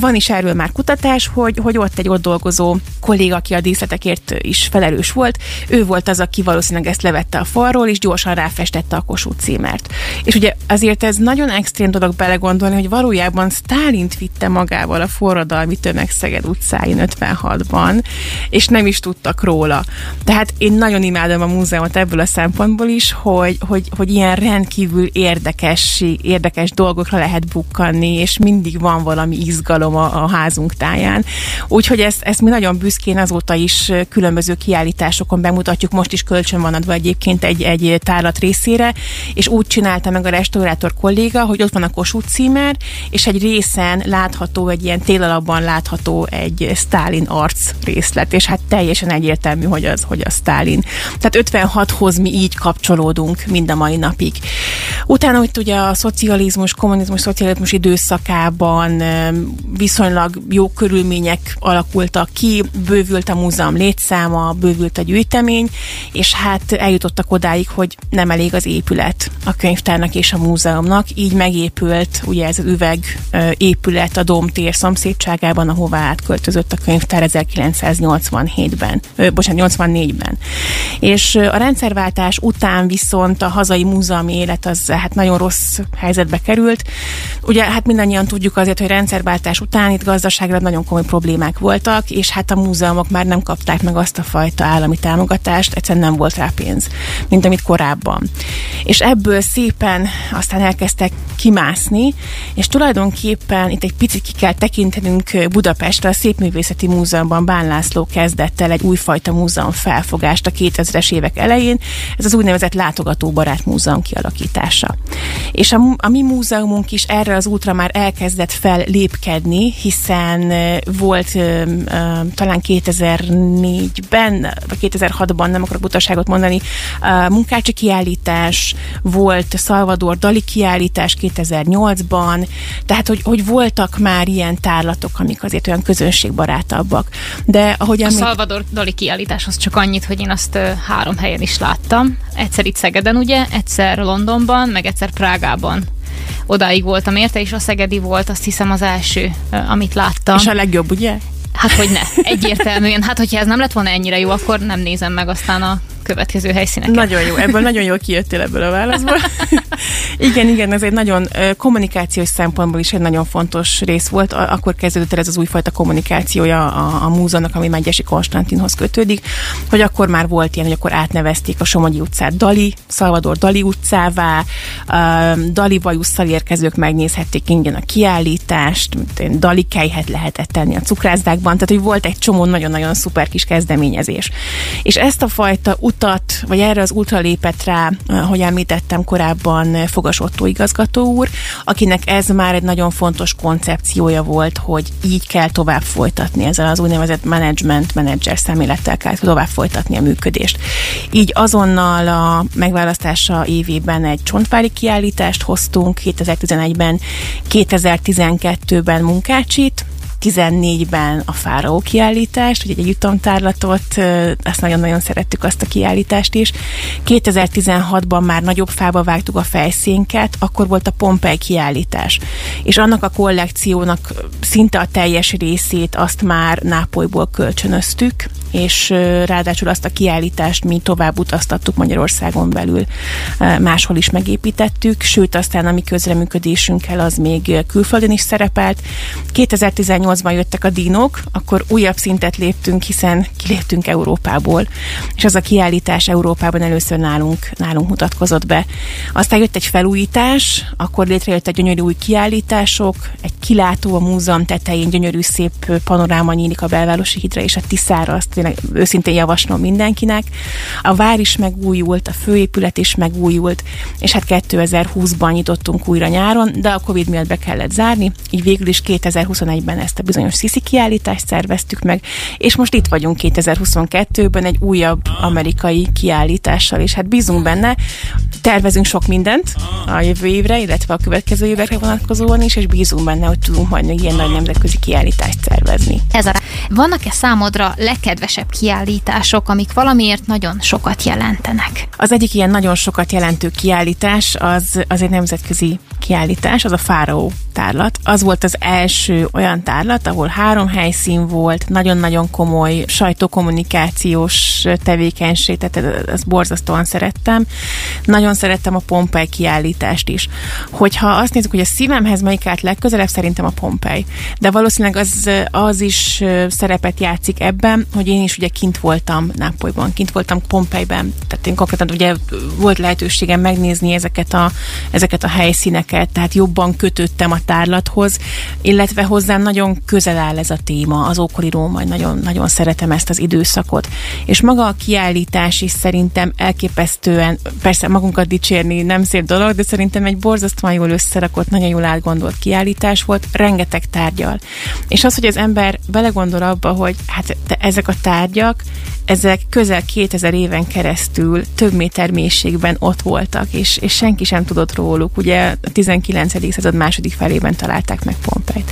Speaker 4: Van is erről már kutatás, hogy, hogy ott egy ott dolgozó kolléga, aki a díszletekért is felelős volt, ő volt az, aki valószínűleg ezt levette a falról, és gyorsan ráfestette a Kossuth címert. És ugye azért ez nagyon extrém dolog belegondolni, hogy valójában Stálint vitte magával a forradalmi tömeg Szeged utcáin 56-ban, és nem is tudtak róla. Tehát én nagyon imádom a múzeumot ebből a szempontból is, hogy, hogy, hogy ilyen rendkívül érdekes, érdekes dolgokra lehet bukkanni, és mindig van valami izgalom a, a házunk táján. Úgyhogy ezt, ezt mi nagyon büszkén azóta is különböző kiállításokon bemutatjuk, most is kölcsön van adva egyébként egy, egy tárlat részére, és úgy csinálta meg a restaurátor kolléga, hogy ott van a Kossuth címer, és egy részen látható, egy ilyen télalapban látható egy Stalin arc részlet, és hát teljesen egyértelmű, hogy az, hogy a Stalin. Tehát 56-hoz mi így kapcsolódunk mind a mai napig. Utána hogy ugye a szocializmus, kommunizmus, szocializmus időszakában viszonylag jó körülmények alakultak ki, bővült a múzeum létszáma, bővült a gyűjtemény, és hát eljutottak odáig, hogy nem elég az épület a könyvtárnak és a múzeumnak, így megépült ugye ez az üveg épület a Domtér szomszédságában, ahová átköltözött a könyvtár 1987-ben, bocsánat, 84-ben. És a rendszerváltás után viszont a hazai múzeumi élet az hát nagyon rossz helyzetbe került. Ugye hát mindannyian tudjuk azért, hogy rendszerváltás után itt gazdaságra nagyon komoly problémák voltak, és hát a múzeumok már nem kapták meg azt a fajta állami támogatást, egyszerűen nem volt rá pénz, mint amit korábban. És ebből szépen aztán elkezdtek kimászni, és tulajdonképpen itt egy picit ki kell tekintenünk Budapestre, a Szépművészeti Múzeumban Bán László kezdett el egy újfajta múzeum felfogást a 2000-es évek elején, ez az úgynevezett látogatóbarát múzeum kialakítása. És a, a mi múzeumunk is erre az útra már elkezdett fel lépkedni, hiszen volt talán 2004-ben, vagy 2006-ban, nem akarok butaságot mondani, munkácsi kiállítás, volt Salvador Dali kiállítás 2008-ban, tehát hogy, hogy voltak már ilyen tárlatok, amik azért olyan közönségbarátabbak. De ahogy
Speaker 3: a Salvador Dali kiállításhoz csak annyit, hogy én azt három helyen is láttam. Egyszer itt Szegeden, ugye, egyszer Londonban, meg egyszer Prágában odáig voltam érte, és a Szegedi volt azt hiszem az első, amit láttam.
Speaker 4: És a legjobb, ugye?
Speaker 3: Hát hogy ne, egyértelműen. Hát hogyha ez nem lett volna ennyire jó, akkor nem nézem meg aztán a következő helyszíneket.
Speaker 4: Nagyon jó, ebből nagyon jól kijöttél ebből a válaszból. igen, igen, ez egy nagyon kommunikációs szempontból is egy nagyon fontos rész volt. Akkor kezdődött el ez az újfajta kommunikációja a, a múzeumnak, ami Megyesi Konstantinhoz kötődik, hogy akkor már volt ilyen, hogy akkor átnevezték a Somogyi utcát Dali, Salvador Dali utcává, Dali bajusszal érkezők megnézhették ingyen a kiállítást, Dali kejhet lehetett tenni a cukrászdákban, tehát hogy volt egy csomó nagyon-nagyon szuper kis kezdeményezés. És ezt a fajta ut- utat, vagy erre az útra lépett rá, hogy említettem korábban Fogas Otto igazgató úr, akinek ez már egy nagyon fontos koncepciója volt, hogy így kell tovább folytatni ezzel az úgynevezett management manager szemlélettel kell tovább folytatni a működést. Így azonnal a megválasztása évében egy csontvári kiállítást hoztunk, 2011-ben, 2012-ben munkácsit, 2014-ben a Fáraó kiállítást, ugye egy jutamtárlatot, ezt nagyon-nagyon szerettük azt a kiállítást is. 2016-ban már nagyobb fába vágtuk a fejszénket, akkor volt a Pompei kiállítás. És annak a kollekciónak szinte a teljes részét azt már Nápolyból kölcsönöztük, és ráadásul azt a kiállítást mi tovább utaztattuk Magyarországon belül, máshol is megépítettük, sőt aztán a mi közreműködésünkkel az még külföldön is szerepelt. 2018-ban jöttek a dinók, akkor újabb szintet léptünk, hiszen kiléptünk Európából, és az a kiállítás Európában először nálunk, nálunk mutatkozott be. Aztán jött egy felújítás, akkor létrejött egy gyönyörű új kiállítások, egy kilátó a múzeum tetején, gyönyörű szép panoráma nyílik a belvárosi hídra és a Tiszára, azt tényleg őszintén javaslom mindenkinek. A vár is megújult, a főépület is megújult, és hát 2020-ban nyitottunk újra nyáron, de a Covid miatt be kellett zárni, így végül is 2021-ben ezt a bizonyos Sisi kiállítást szerveztük meg, és most itt vagyunk 2022-ben egy újabb amerikai kiállítással, és hát bízunk benne, tervezünk sok mindent a jövő évre, illetve a következő évekre vonatkozóan is, és bízunk benne, hogy tudunk majd még ilyen nagy nemzetközi kiállítást szervezni.
Speaker 3: Ez a Vannak-e számodra legkedvesebb kiállítások, amik valamiért nagyon sokat jelentenek?
Speaker 4: Az egyik ilyen nagyon sokat jelentő kiállítás az, az egy nemzetközi kiállítás, az a Fáraó tárlat. Az volt az első olyan tárlat, ahol három helyszín volt, nagyon-nagyon komoly sajtókommunikációs tevékenység, tehát ezt borzasztóan szerettem. Nagyon szerettem a Pompei kiállítást is. Hogyha azt nézzük, hogy a szívemhez melyik állt legközelebb, szerintem a Pompei. De valószínűleg az, az is szerepet játszik ebben, hogy én is ugye kint voltam Nápolyban, kint voltam Pompeiben, tehát én konkrétan ugye volt lehetőségem megnézni ezeket a, ezeket a helyszíneket, tehát jobban kötöttem a tárlathoz, illetve hozzám nagyon közel áll ez a téma, az ókori Róma, nagyon, nagyon szeretem ezt az időszakot. És maga a kiállítás is szerintem elképesztően, persze magunkat dicsérni nem szép dolog, de szerintem egy borzasztóan jól összerakott, nagyon jól átgondolt kiállítás volt, rengeteg tárgyal. És az, hogy az ember belegondol abba, hogy hát ezek a tárgyak, ezek közel 2000 éven keresztül több méter mélységben ott voltak, és, és senki sem tudott róluk. Ugye a 19. század második felében találták meg Pompeit.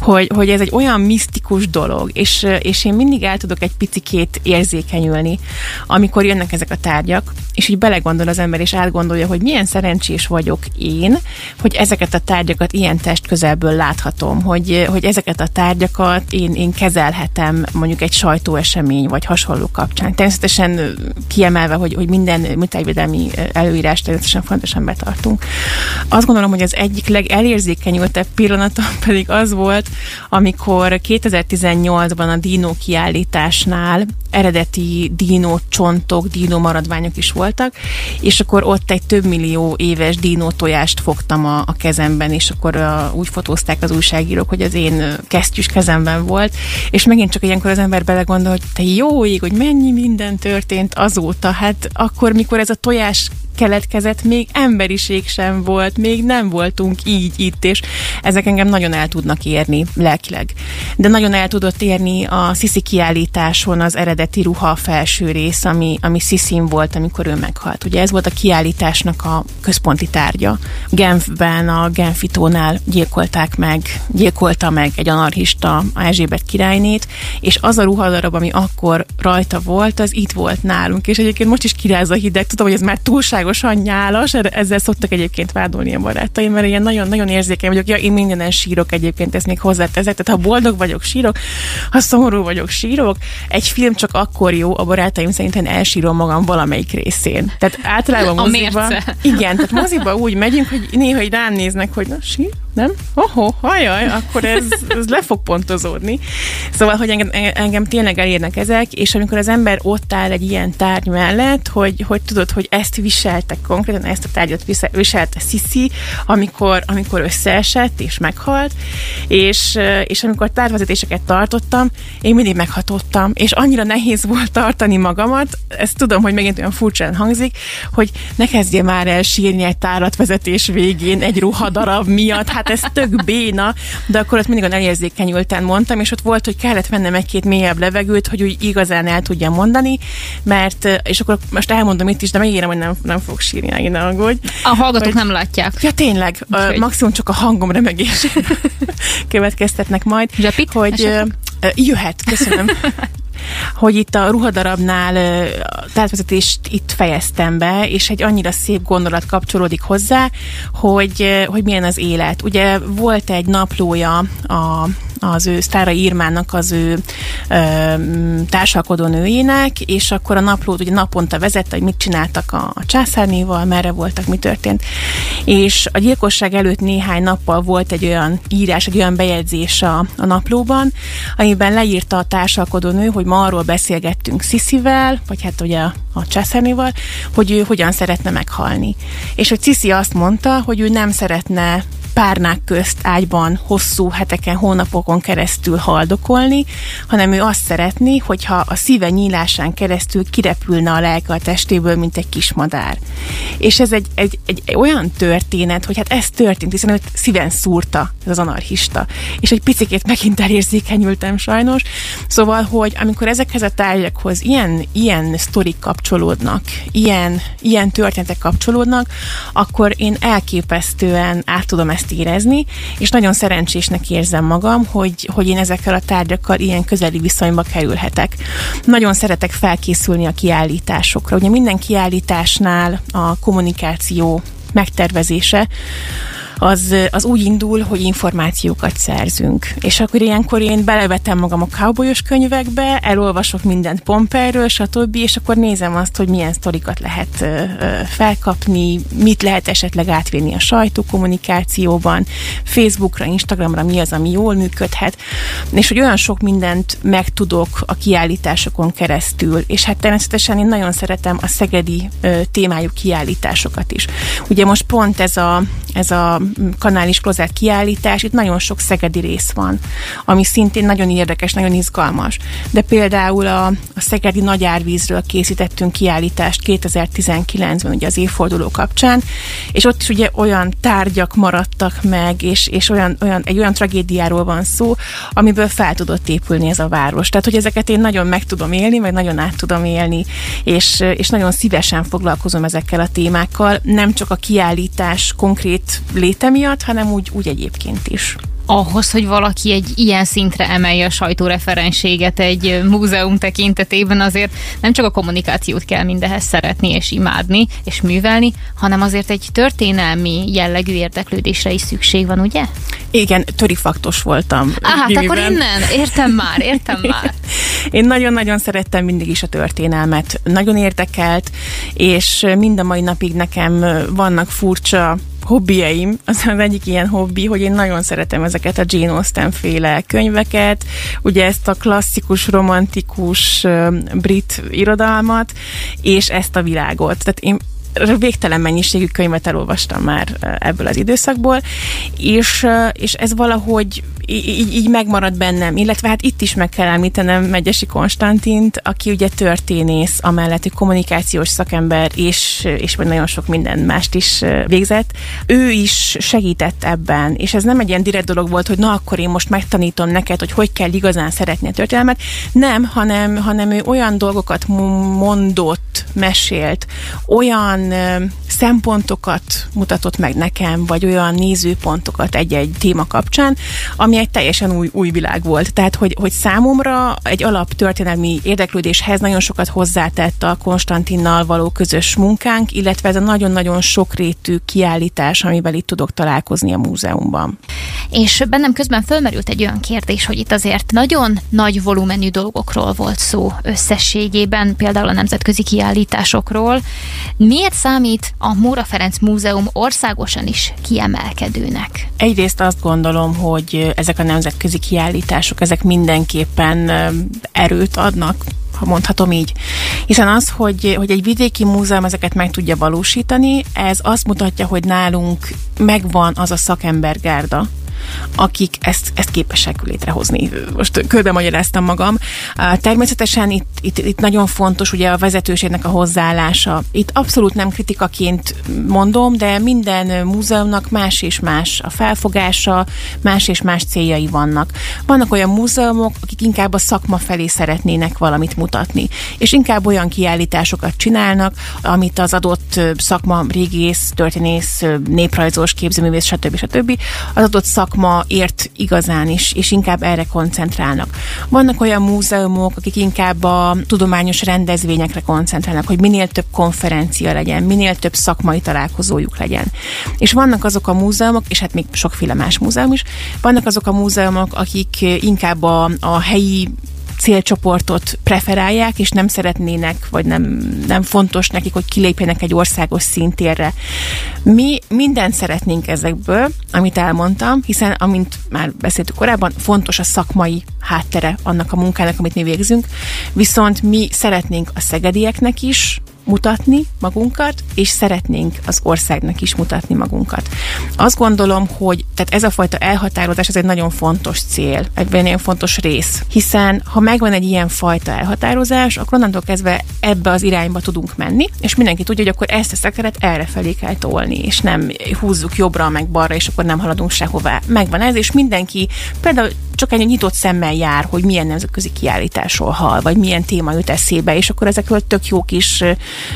Speaker 4: Hogy, hogy ez egy olyan misztikus dolog, és, és én mindig el tudok egy picikét érzékenyülni, amikor jönnek ezek a tárgyak, és így belegondol az ember, és átgondolja, hogy milyen szerencsés vagyok én, hogy ezeket a tárgyakat ilyen test közelből láthatom, hogy, hogy ezeket a tárgyakat én, én kezelhetem mondjuk egy sajtóesemény, vagy hasonló dolgok kapcsán. Természetesen kiemelve, hogy, hogy minden műtárgyvédelmi előírást természetesen fontosan betartunk. Azt gondolom, hogy az egyik legelérzékenyültebb pillanatom pedig az volt, amikor 2018-ban a Dino kiállításnál eredeti dino csontok, dino maradványok is voltak, és akkor ott egy több millió éves dino tojást fogtam a, a kezemben, és akkor a, úgy fotózták az újságírók, hogy az én kesztyűs kezemben volt, és megint csak ilyenkor az ember belegondol, hogy te jó ég, hogy mennyi minden történt azóta. Hát akkor, mikor ez a tojás keletkezett, még emberiség sem volt, még nem voltunk így itt, és ezek engem nagyon el tudnak érni lelkileg. De nagyon el tudott érni a Sisi kiállításon az eredeti ruha felső rész, ami, ami Sisin volt, amikor ő meghalt. Ugye ez volt a kiállításnak a központi tárgya. Genfben a Genfitónál gyilkolták meg, gyilkolta meg egy anarchista a Erzsébet királynét, és az a ruhadarab, ami akkor rajta volt, az itt volt nálunk, és egyébként most is kiráz a hideg, tudom, hogy ez már túlság túlságosan nyálas, ezzel szoktak egyébként vádolni a barátaim, mert ilyen nagyon-nagyon érzékeny vagyok. Ja, én mindenen sírok egyébként, ezt még hozzáteszek. Tehát ha boldog vagyok, sírok, ha szomorú vagyok, sírok. Egy film csak akkor jó, a barátaim szerintem elsírom magam valamelyik részén. Tehát általában
Speaker 3: a moziba,
Speaker 4: igen, tehát moziba úgy megyünk, hogy néha így rám néznek, hogy na sír, nem? Oho, hajaj, akkor ez, ez le fog pontozódni. Szóval, hogy engem, engem tényleg elérnek ezek, és amikor az ember ott áll egy ilyen tárgy mellett, hogy, hogy tudod, hogy ezt viselte konkrétan, ezt a tárgyat viselte Sisi, amikor, amikor összeesett és meghalt, és, és amikor tárvezetéseket tartottam, én mindig meghatottam, és annyira nehéz volt tartani magamat, ezt tudom, hogy megint olyan furcsán hangzik, hogy ne kezdje már el sírni egy tárlatvezetés végén egy ruhadarab miatt, hát ez tök béna, de akkor ott mindig a elérzékenyülten mondtam, és ott volt, hogy kellett vennem egy-két mélyebb levegőt, hogy úgy igazán el tudjam mondani, mert, és akkor most elmondom itt is, de megígérem, hogy nem, nem fog sírni, ne aggódj.
Speaker 3: A hallgatók hogy, nem látják.
Speaker 4: Ja, tényleg, uh, maximum csak a hangom remegés következtetnek majd.
Speaker 3: Zsepit?
Speaker 4: Hogy uh, jöhet, köszönöm. hogy itt a ruhadarabnál a tárvezetést itt fejeztem be, és egy annyira szép gondolat kapcsolódik hozzá, hogy, hogy milyen az élet. Ugye volt egy naplója a az ő Sztára Irmának az ő ö, társalkodó nőjének, és akkor a naplót ugye naponta vezette, hogy mit csináltak a, a császárnéval, merre voltak, mi történt. És a gyilkosság előtt néhány nappal volt egy olyan írás, egy olyan bejegyzés a, a naplóban, amiben leírta a társalkodó nő, hogy ma arról beszélgettünk Sziszivel, vagy hát ugye a, a császárnéval, hogy ő hogyan szeretne meghalni. És hogy Sziszi azt mondta, hogy ő nem szeretne párnák közt ágyban hosszú heteken, hónapokon keresztül haldokolni, hanem ő azt szeretné, hogyha a szíve nyílásán keresztül kirepülne a lelke a testéből, mint egy kis madár. És ez egy, egy, egy, egy olyan történet, hogy hát ez történt, hiszen őt szíven szúrta ez az anarchista. És egy picikét megint elérzékenyültem sajnos. Szóval, hogy amikor ezekhez a tárgyakhoz ilyen, ilyen sztorik kapcsolódnak, ilyen, ilyen történetek kapcsolódnak, akkor én elképesztően át tudom ezt ezt érezni, és nagyon szerencsésnek érzem magam, hogy, hogy én ezekkel a tárgyakkal ilyen közeli viszonyba kerülhetek. Nagyon szeretek felkészülni a kiállításokra. Ugye minden kiállításnál a kommunikáció megtervezése az, az úgy indul, hogy információkat szerzünk. És akkor ilyenkor én belevetem magam a cowboyos könyvekbe, elolvasok mindent Pompeiről, stb., és akkor nézem azt, hogy milyen sztorikat lehet felkapni, mit lehet esetleg átvinni a sajtókommunikációban, Facebookra, Instagramra mi az, ami jól működhet, és hogy olyan sok mindent megtudok a kiállításokon keresztül, és hát természetesen én nagyon szeretem a szegedi ö, témájú kiállításokat is. Ugye most pont ez a, ez a kanális klozet kiállítás, itt nagyon sok szegedi rész van, ami szintén nagyon érdekes, nagyon izgalmas. De például a, a szegedi nagyárvízről készítettünk kiállítást 2019-ben, ugye az évforduló kapcsán, és ott is ugye olyan tárgyak maradtak meg, és, és olyan, olyan, egy olyan tragédiáról van szó, amiből fel tudott épülni ez a város. Tehát, hogy ezeket én nagyon meg tudom élni, vagy nagyon át tudom élni, és, és nagyon szívesen foglalkozom ezekkel a témákkal, nem csak a kiállítás konkrét lét léte miatt, hanem úgy, úgy egyébként is
Speaker 3: ahhoz, hogy valaki egy ilyen szintre emelje a sajtóreferenséget egy múzeum tekintetében, azért nem csak a kommunikációt kell mindehez szeretni és imádni és művelni, hanem azért egy történelmi jellegű érdeklődésre is szükség van, ugye?
Speaker 4: Igen, törifaktos voltam.
Speaker 3: Ah, hát akkor innen, értem már, értem már.
Speaker 4: Én nagyon-nagyon szerettem mindig is a történelmet, nagyon érdekelt, és mind a mai napig nekem vannak furcsa hobbiaim, az az egyik ilyen hobbi, hogy én nagyon szeretem ezeket a Jane Austen féle könyveket, ugye ezt a klasszikus, romantikus brit irodalmat, és ezt a világot. Tehát én végtelen mennyiségű könyvet elolvastam már ebből az időszakból, és, és ez valahogy így, így megmarad bennem, illetve hát itt is meg kell említenem Megyesi Konstantint, aki ugye történész, amellett hogy kommunikációs szakember, és, és nagyon sok minden mást is végzett. Ő is segített ebben, és ez nem egy ilyen direkt dolog volt, hogy na akkor én most megtanítom neked, hogy hogy kell igazán szeretni a történelmet. Nem, hanem, hanem ő olyan dolgokat mondott, mesélt, olyan szempontokat mutatott meg nekem, vagy olyan nézőpontokat egy-egy téma kapcsán, ami egy teljesen új, új világ volt. Tehát, hogy, hogy számomra egy alap történelmi érdeklődéshez nagyon sokat hozzátett a Konstantinnal való közös munkánk, illetve ez a nagyon-nagyon sokrétű kiállítás, amivel itt tudok találkozni a múzeumban.
Speaker 3: És bennem közben fölmerült egy olyan kérdés, hogy itt azért nagyon nagy volumenű dolgokról volt szó összességében, például a nemzetközi kiállításokról. Miért számít a Móra Ferenc Múzeum országosan is kiemelkedőnek?
Speaker 4: Egyrészt azt gondolom, hogy ezek a nemzetközi kiállítások, ezek mindenképpen erőt adnak ha mondhatom így. Hiszen az, hogy, hogy egy vidéki múzeum ezeket meg tudja valósítani, ez azt mutatja, hogy nálunk megvan az a szakembergárda, akik ezt, ezt képesek létrehozni. Most körbe magyaráztam magam. Természetesen itt, itt, itt nagyon fontos ugye a vezetőségnek a hozzáállása. Itt abszolút nem kritikaként mondom, de minden múzeumnak más és más a felfogása, más és más céljai vannak. Vannak olyan múzeumok, akik inkább a szakma felé szeretnének valamit mutatni, és inkább olyan kiállításokat csinálnak, amit az adott szakma, régész, történész, néprajzos, képzőművész, stb. stb. az adott szakma ért igazán is, és inkább erre koncentrálnak. Vannak olyan múzeumok, akik inkább a tudományos rendezvényekre koncentrálnak, hogy minél több konferencia legyen, minél több szakmai találkozójuk legyen. És vannak azok a múzeumok, és hát még sokféle más múzeum is, vannak azok a múzeumok, akik inkább a, a helyi célcsoportot preferálják, és nem szeretnének, vagy nem, nem fontos nekik, hogy kilépjenek egy országos szintérre. Mi mindent szeretnénk ezekből, amit elmondtam, hiszen, amint már beszéltük korábban, fontos a szakmai háttere annak a munkának, amit mi végzünk, viszont mi szeretnénk a szegedieknek is mutatni magunkat, és szeretnénk az országnak is mutatni magunkat. Azt gondolom, hogy tehát ez a fajta elhatározás ez egy nagyon fontos cél, egy nagyon fontos rész, hiszen ha megvan egy ilyen fajta elhatározás, akkor onnantól kezdve ebbe az irányba tudunk menni, és mindenki tudja, hogy akkor ezt a szekeret erre felé kell tolni, és nem húzzuk jobbra, meg balra, és akkor nem haladunk sehová. Megvan ez, és mindenki például csak egy nyitott szemmel jár, hogy milyen nemzetközi kiállításról hal, vagy milyen téma jut eszébe, és akkor ezekről tök jó kis,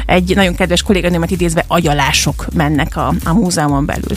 Speaker 4: egy nagyon kedves kolléganőmet idézve, agyalások mennek a, a múzeumon belül.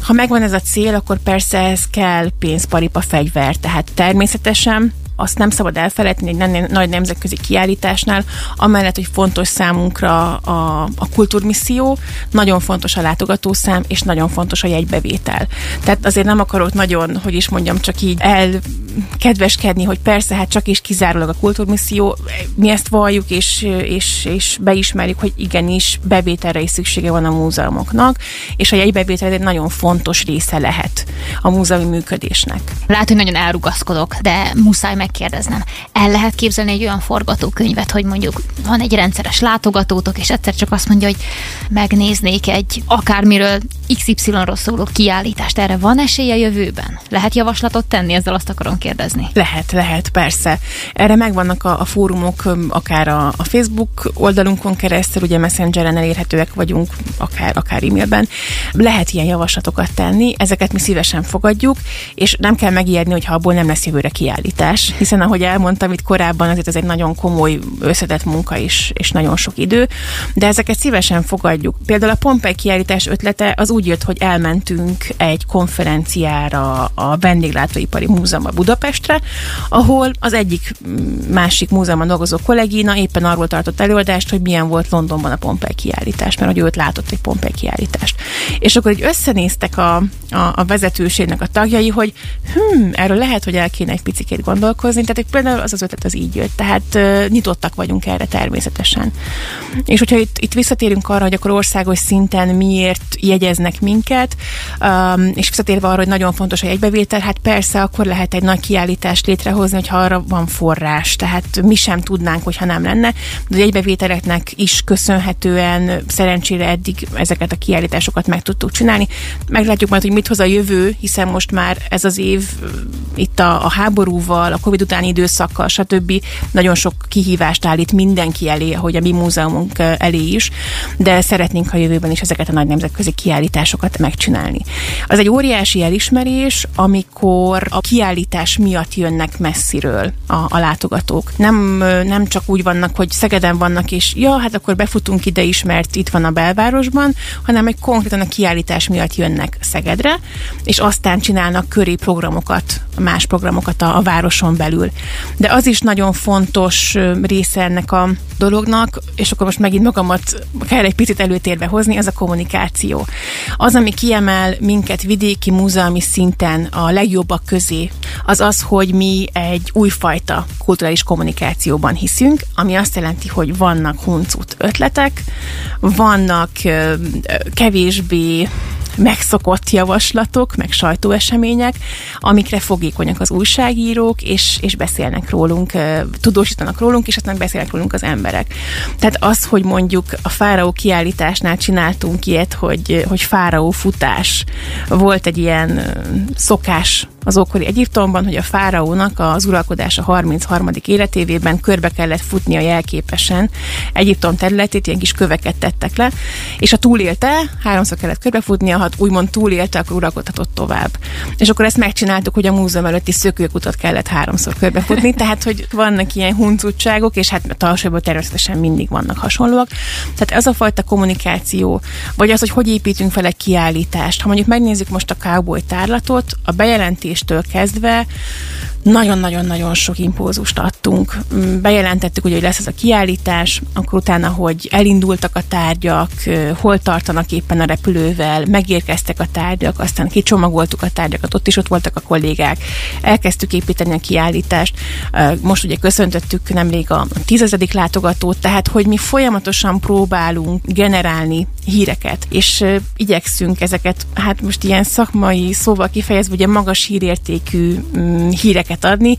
Speaker 4: Ha megvan ez a cél, akkor persze ez kell pénz, paripa, fegyver, tehát természetesen azt nem szabad elfelejteni egy nagy nemzetközi kiállításnál, amellett, hogy fontos számunkra a, a kultúrmisszió, nagyon fontos a látogatószám, és nagyon fontos a jegybevétel. Tehát azért nem akarok nagyon, hogy is mondjam, csak így elkedveskedni, hogy persze, hát csak is kizárólag a kultúrmisszió, mi ezt valljuk, és, és, és beismerjük, hogy igenis bevételre is szüksége van a múzeumoknak, és a jegybevétel egy nagyon fontos része lehet a múzeumi működésnek.
Speaker 3: Lehet, hogy nagyon elrugaszkodok, de muszáj meg megkérdeznem, el lehet képzelni egy olyan forgatókönyvet, hogy mondjuk van egy rendszeres látogatótok, és egyszer csak azt mondja, hogy megnéznék egy akármiről XY-ról szóló kiállítást. Erre van esélye jövőben? Lehet javaslatot tenni? Ezzel azt akarom kérdezni.
Speaker 4: Lehet, lehet, persze. Erre megvannak a, a fórumok, akár a, a Facebook oldalunkon keresztül, ugye Messengeren elérhetőek vagyunk, akár, akár e-mailben. Lehet ilyen javaslatokat tenni, ezeket mi szívesen fogadjuk, és nem kell megijedni, hogyha abból nem lesz jövőre kiállítás, hiszen ahogy elmondtam itt korábban, azért ez egy nagyon komoly összetett munka is, és nagyon sok idő, de ezeket szívesen fogadjuk. Például a Pompei kiállítás ötlete az úgy jött, hogy elmentünk egy konferenciára a Vendéglátóipari Múzeumban Budapestre, ahol az egyik másik múzeumban dolgozó kollégina éppen arról tartott előadást, hogy milyen volt Londonban a Pompei kiállítás, mert hogy őt látott egy Pompei kiállítást. És akkor így összenéztek a, a, a vezetőségnek a tagjai, hogy hm, erről lehet, hogy el kéne egy picit gondolkozni, dolgozni, tehát például az az ötlet az így jött, tehát nyitottak vagyunk erre természetesen. És hogyha itt, itt visszatérünk arra, hogy akkor országos szinten miért jegyeznek minket, um, és visszatérve arra, hogy nagyon fontos a jegybevétel, hát persze akkor lehet egy nagy kiállítást létrehozni, hogyha arra van forrás, tehát mi sem tudnánk, hogyha nem lenne, de a jegybevételeknek is köszönhetően szerencsére eddig ezeket a kiállításokat meg tudtuk csinálni. Meglátjuk majd, hogy mit hoz a jövő, hiszen most már ez az év itt a, a háborúval, a Covid utáni időszakkal, stb. nagyon sok kihívást állít mindenki elé, hogy a mi múzeumunk elé is, de szeretnénk a jövőben is ezeket a nagy nemzetközi kiállításokat megcsinálni. Az egy óriási elismerés, amikor a kiállítás miatt jönnek messziről a, a látogatók. Nem, nem csak úgy vannak, hogy Szegeden vannak, és ja, hát akkor befutunk ide is, mert itt van a belvárosban, hanem egy konkrétan a kiállítás miatt jönnek Szegedre, és aztán csinálnak köri programokat, más programokat a, a városon belül. De az is nagyon fontos része ennek a dolognak, és akkor most megint magamat kell egy picit előtérbe hozni, az a kommunikáció. Az, ami kiemel minket vidéki múzeumi szinten a legjobbak közé, az az, hogy mi egy újfajta kulturális kommunikációban hiszünk, ami azt jelenti, hogy vannak huncut ötletek, vannak kevésbé megszokott javaslatok, meg sajtóesemények, amikre fogékonyak az újságírók, és, és beszélnek rólunk, tudósítanak rólunk, és aztán beszélnek rólunk az emberek. Tehát az, hogy mondjuk a fáraó kiállításnál csináltunk ilyet, hogy, hogy fáraó futás. Volt egy ilyen szokás az ókori Egyiptomban, hogy a fáraónak az uralkodása 33. életévében körbe kellett futnia jelképesen Egyiptom területét, ilyen kis köveket tettek le, és ha túlélte, háromszor kellett körbefutnia, ha úgymond túlélte, akkor uralkodhatott tovább. És akkor ezt megcsináltuk, hogy a múzeum előtti szökőkutat kellett háromszor körbefutni, tehát hogy vannak ilyen huncutságok, és hát a talsajban természetesen mindig vannak hasonlóak. Tehát ez a fajta kommunikáció, vagy az, hogy hogy építünk fel egy kiállítást. Ha mondjuk megnézzük most a cowboy tárlatot, a bejelentéstől kezdve nagyon-nagyon-nagyon sok impulzust adtunk. Mm, bejelentettük, hogy lesz ez a kiállítás, akkor utána, hogy elindultak a tárgyak, hol tartanak éppen a repülővel, megérkeztek a tárgyak, aztán kicsomagoltuk a tárgyakat, ott is ott voltak a kollégák, elkezdtük építeni a kiállítást, most ugye köszöntöttük nemrég a tízezedik látogatót, tehát hogy mi folyamatosan próbálunk generálni híreket, és igyekszünk ezeket, hát most ilyen szakmai szóval kifejezve, ugye magas hírértékű mm, híreket adni.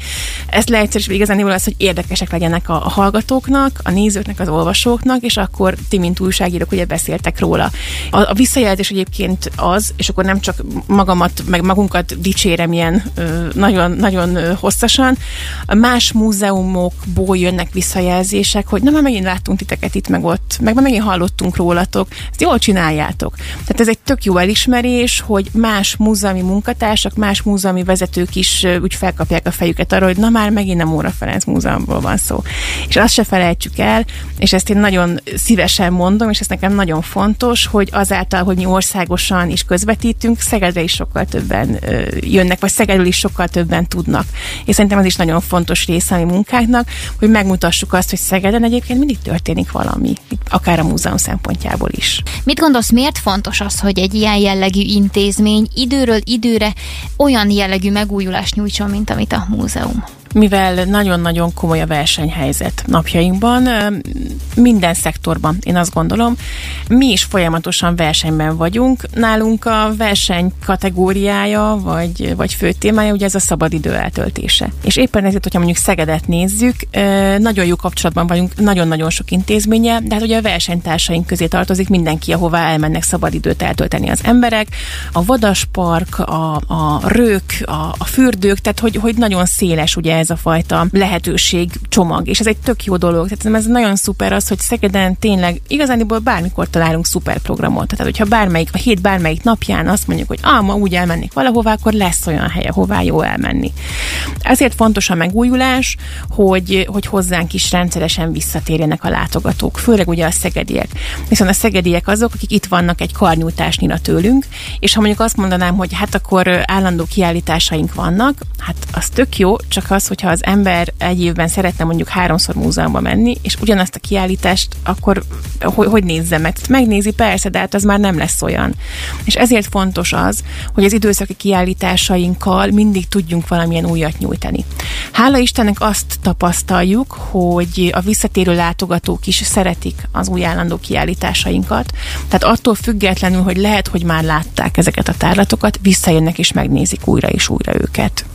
Speaker 4: Ez leegyszerűsítve igazán az, hogy érdekesek legyenek a, a hallgatóknak, a nézőknek, az olvasóknak, és akkor ti, mint újságírók, ugye beszéltek róla. A, a visszajelzés egyébként az, és akkor nem csak magamat, meg magunkat dicsérem ilyen nagyon, nagyon hosszasan, más múzeumokból jönnek visszajelzések, hogy na, már megint láttunk titeket itt, meg ott, meg már megint hallottunk rólatok, ezt jól csináljátok. Tehát ez egy tök jó elismerés, hogy más múzeumi munkatársak, más múzeumi vezetők is úgy felkapják a fejüket arra, hogy na már megint nem Óra Ferenc Múzeumból van szó. És azt se felejtsük el, és ezt én nagyon szívesen mondom, és ez nekem nagyon fontos, hogy azáltal, hogy mi országosan is közvetítünk, Szegedre is sokkal többen jönnek, vagy Szegedről is sokkal többen tudnak. És szerintem ez is nagyon fontos része a mi munkáknak, hogy megmutassuk azt, hogy Szegeden egyébként mindig történik valami, akár a múzeum szempontjából is.
Speaker 3: Mit gondolsz, miért fontos az, hogy egy ilyen jellegű intézmény időről időre olyan jellegű megújulást nyújtson, mint amit a múzeum.
Speaker 4: Mivel nagyon-nagyon komoly a versenyhelyzet napjainkban, minden szektorban, én azt gondolom, mi is folyamatosan versenyben vagyunk. Nálunk a verseny kategóriája, vagy, vagy fő témája, ugye ez a szabadidő eltöltése. És éppen ezért, hogyha mondjuk Szegedet nézzük, nagyon jó kapcsolatban vagyunk nagyon-nagyon sok intézménye, de hát ugye a versenytársaink közé tartozik mindenki, ahová elmennek szabadidőt eltölteni az emberek, a vadaspark, a, a rők, a, a fürdők, tehát hogy, hogy nagyon széles ugye ez a fajta lehetőség csomag, és ez egy tök jó dolog. Tehát ez nagyon szuper hogy Szegeden tényleg igazániból bármikor találunk szuper programot. Tehát, hogyha bármelyik, a hét bármelyik napján azt mondjuk, hogy ah, ma úgy elmennék valahova, akkor lesz olyan hely, ahová jó elmenni. Ezért fontos a megújulás, hogy, hogy hozzánk is rendszeresen visszatérjenek a látogatók, főleg ugye a szegediek. Viszont a szegediek azok, akik itt vannak egy karnyújtásnyira tőlünk, és ha mondjuk azt mondanám, hogy hát akkor állandó kiállításaink vannak, hát az tök jó, csak az, hogyha az ember egy évben szeretne mondjuk háromszor múzeumba menni, és ugyanazt a kiállítást, akkor hogy, hogy nézze meg? Megnézi persze, de hát az már nem lesz olyan. És ezért fontos az, hogy az időszaki kiállításainkkal mindig tudjunk valamilyen újat nyújtani. Hála Istennek azt tapasztaljuk, hogy a visszatérő látogatók is szeretik az új állandó kiállításainkat. Tehát attól függetlenül, hogy lehet, hogy már látták ezeket a tárlatokat, visszajönnek és megnézik újra és újra őket.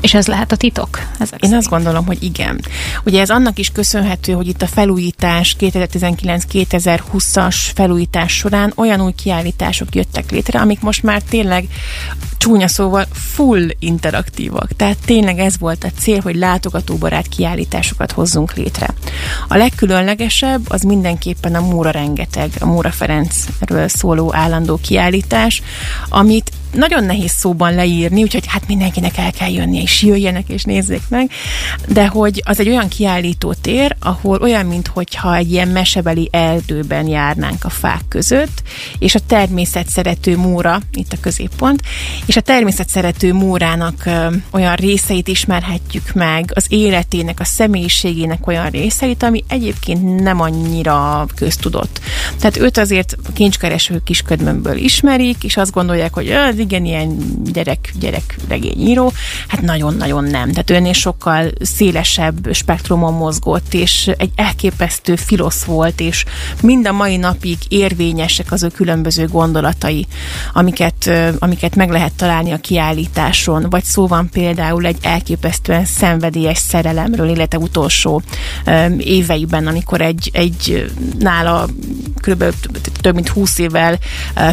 Speaker 3: És ez lehet a titok?
Speaker 4: Ezek Én azt gondolom, hogy igen. Ugye ez annak is köszönhető, hogy itt a felújítás 2019-2020-as felújítás során olyan új kiállítások jöttek létre, amik most már tényleg csúnya szóval full interaktívak. Tehát tényleg ez volt a cél, hogy látogatóbarát kiállításokat hozzunk létre. A legkülönlegesebb az mindenképpen a Móra Rengeteg, a Móra Ferencről szóló állandó kiállítás, amit nagyon nehéz szóban leírni, úgyhogy hát mindenkinek el kell jönni, és jöjjenek, és nézzék meg, de hogy az egy olyan kiállító tér, ahol olyan, mintha egy ilyen mesebeli erdőben járnánk a fák között, és a természet szerető múra, itt a középpont, és a természet szerető múrának ö, olyan részeit ismerhetjük meg, az életének, a személyiségének olyan részeit, ami egyébként nem annyira köztudott. Tehát őt azért kincskereső kisködmömből ismerik, és azt gondolják, hogy az igen ilyen gyerek, gyerek regényíró, hát nagyon-nagyon nem. Tehát önnél sokkal szélesebb spektrumon mozgott, és egy elképesztő filosz volt, és mind a mai napig érvényesek az ő különböző gondolatai, amiket, amiket meg lehet találni a kiállításon, vagy szó van például egy elképesztően szenvedélyes szerelemről, illetve utolsó éveiben, amikor egy, egy nála kb. több mint 20 évvel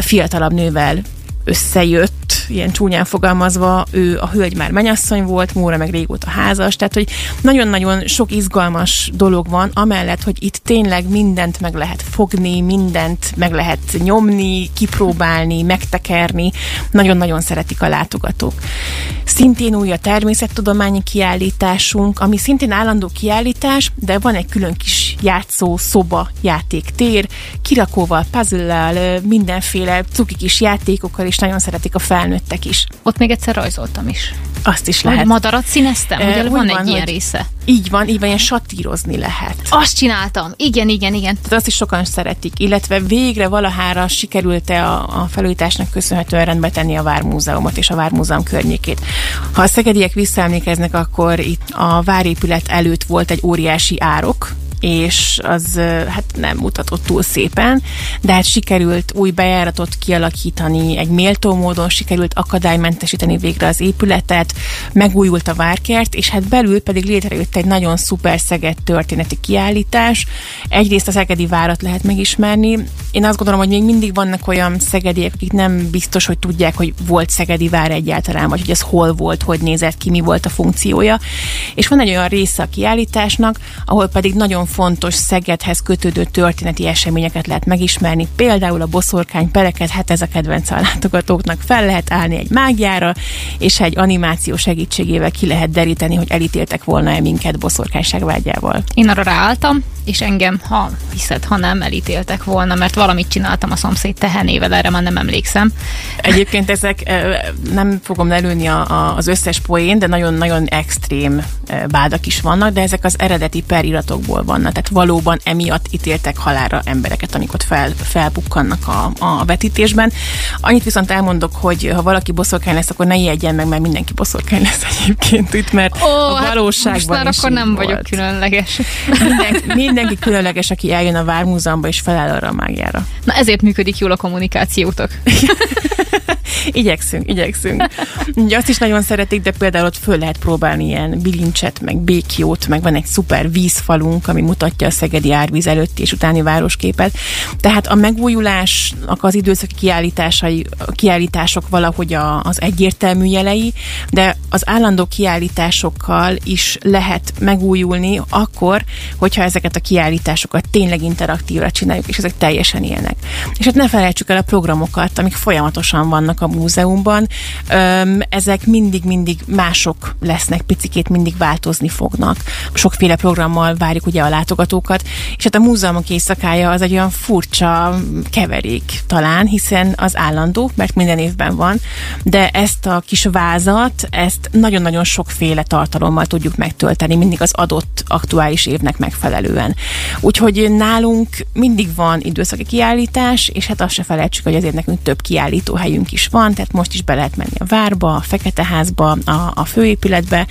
Speaker 4: fiatalabb nővel összejött, ilyen csúnyán fogalmazva, ő a hölgy már menyasszony volt, Móra meg régóta házas, tehát hogy nagyon-nagyon sok izgalmas dolog van, amellett, hogy itt tényleg mindent meg lehet fogni, mindent meg lehet nyomni, kipróbálni, megtekerni, nagyon-nagyon szeretik a látogatók. Szintén új a természettudományi kiállításunk, ami szintén állandó kiállítás, de van egy külön kis játszó, szoba, játéktér, kirakóval, puzzle mindenféle cuki kis játékokkal, és nagyon szeretik a felnőttek is.
Speaker 3: Ott még egyszer rajzoltam is.
Speaker 4: Azt is lehet. Vagy
Speaker 3: madarat színeztem? Ugye van, van egy ilyen része.
Speaker 4: Így van, így van, ilyen satírozni lehet.
Speaker 3: Azt csináltam. Igen, igen, igen.
Speaker 4: Tehát azt is sokan szeretik. Illetve végre valahára sikerült-e a, a felújításnak köszönhetően rendbe tenni a Vármúzeumot és a Vármúzeum környékét. Ha a szegediek visszaemlékeznek, akkor itt a várépület előtt volt egy óriási árok, és az hát nem mutatott túl szépen, de hát sikerült új bejáratot kialakítani, egy méltó módon sikerült akadálymentesíteni végre az épületet, megújult a várkert, és hát belül pedig létrejött egy nagyon szuper Szeged történeti kiállítás. Egyrészt a Szegedi várat lehet megismerni. Én azt gondolom, hogy még mindig vannak olyan szegediek, akik nem biztos, hogy tudják, hogy volt Szegedi vár egyáltalán, vagy hogy ez hol volt, hogy nézett ki, mi volt a funkciója. És van egy olyan része a kiállításnak, ahol pedig nagyon fontos Szegedhez kötődő történeti eseményeket lehet megismerni. Például a boszorkány pereket, hát ez a kedvenc a látogatóknak. Fel lehet állni egy mágiára, és egy animáció segítségével ki lehet deríteni, hogy elítéltek volna-e minket boszorkányság vágyával.
Speaker 3: Én arra ráálltam, és engem, ha hiszed, ha nem elítéltek volna, mert valamit csináltam a szomszéd tehenével, erre már nem emlékszem.
Speaker 4: Egyébként ezek, nem fogom lelőni a, a, az összes poén, de nagyon-nagyon extrém bádak is vannak, de ezek az eredeti periratokból vannak. Tehát valóban emiatt ítéltek halára embereket, amikor fel, felbukkannak a, a vetítésben. Annyit viszont elmondok, hogy ha valaki boszorkány lesz, akkor ne ijedjen meg, mert mindenki boszorkány lesz egyébként itt, mert
Speaker 3: Ó, a hát valóságban hát most már akkor nem volt. vagyok különleges.
Speaker 4: Minden, mindenki különleges, aki eljön a Vármúzeumban és feláll arra a mágiára.
Speaker 3: Na ezért működik jól a kommunikációtok.
Speaker 4: igyekszünk, igyekszünk. Ugye azt is nagyon szeretik, de például ott föl lehet próbálni ilyen bilincset, meg békjót, meg van egy szuper vízfalunk, ami mutatja a Szegedi árvíz előtti és utáni városképet. Tehát a megújulásnak az időszaki kiállításai, kiállítások valahogy a, az egyértelmű jelei, de az állandó kiállításokkal is lehet megújulni akkor, hogyha ezeket a kiállításokat tényleg interaktívra csináljuk, és ezek teljesen ilyenek. És hát ne felejtsük el a programokat, amik folyamatosan vannak a múzeumban. Ezek mindig-mindig mások lesznek, picikét mindig változni fognak. Sokféle programmal várjuk ugye a látogatókat, és hát a múzeumok éjszakája az egy olyan furcsa keverék talán, hiszen az állandó, mert minden évben van, de ezt a kis vázat, ezt nagyon-nagyon sokféle tartalommal tudjuk megtölteni, mindig az adott aktuális évnek megfelelően. Úgyhogy nálunk mindig van időszaki kiállítás, és hát azt se felejtsük, hogy azért nekünk több kiállító helyünk is van, tehát most is be lehet menni a várba, a fekete házba, a, a főépületbe.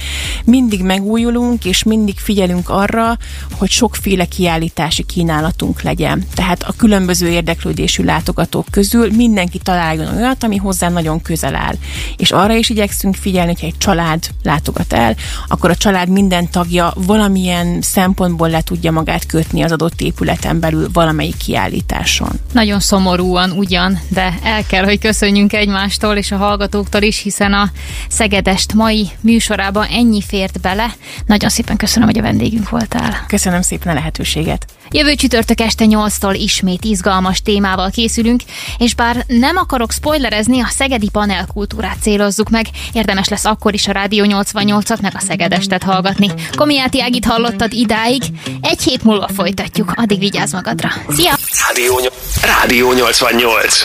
Speaker 4: Mindig megújulunk, és mindig figyelünk arra, hogy sokféle kiállítási kínálatunk legyen. Tehát a különböző érdeklődésű látogatók közül mindenki találjon olyat, ami hozzá nagyon közel áll. És arra is igyekszünk figyelni, hogyha egy család látogat el, akkor a család minden tagja valamilyen szempontból le tudja magát kötni az adott épületen belül valamelyik kiállításon.
Speaker 3: Nagyon szomorúan ugyan, de el kell, hogy köszönjünk egymástól és a hallgatóktól is, hiszen a Szegedest mai műsorában ennyi fért bele. Nagyon szépen köszönöm, hogy a vendégünk voltál.
Speaker 4: Köszönöm szépen a lehetőséget.
Speaker 3: Jövő csütörtök este 8-tól ismét izgalmas témával készülünk, és bár nem akarok spoilerezni, a szegedi panelkultúrát célozzuk meg, érdemes lesz akkor is a Rádió 88-at meg a Szegedestet hallgatni. Komiáti Ágit hallottad idáig, egy hét múlva folytatjuk, addig vigyázz magadra. Szia!
Speaker 2: Rádió, Rádió 88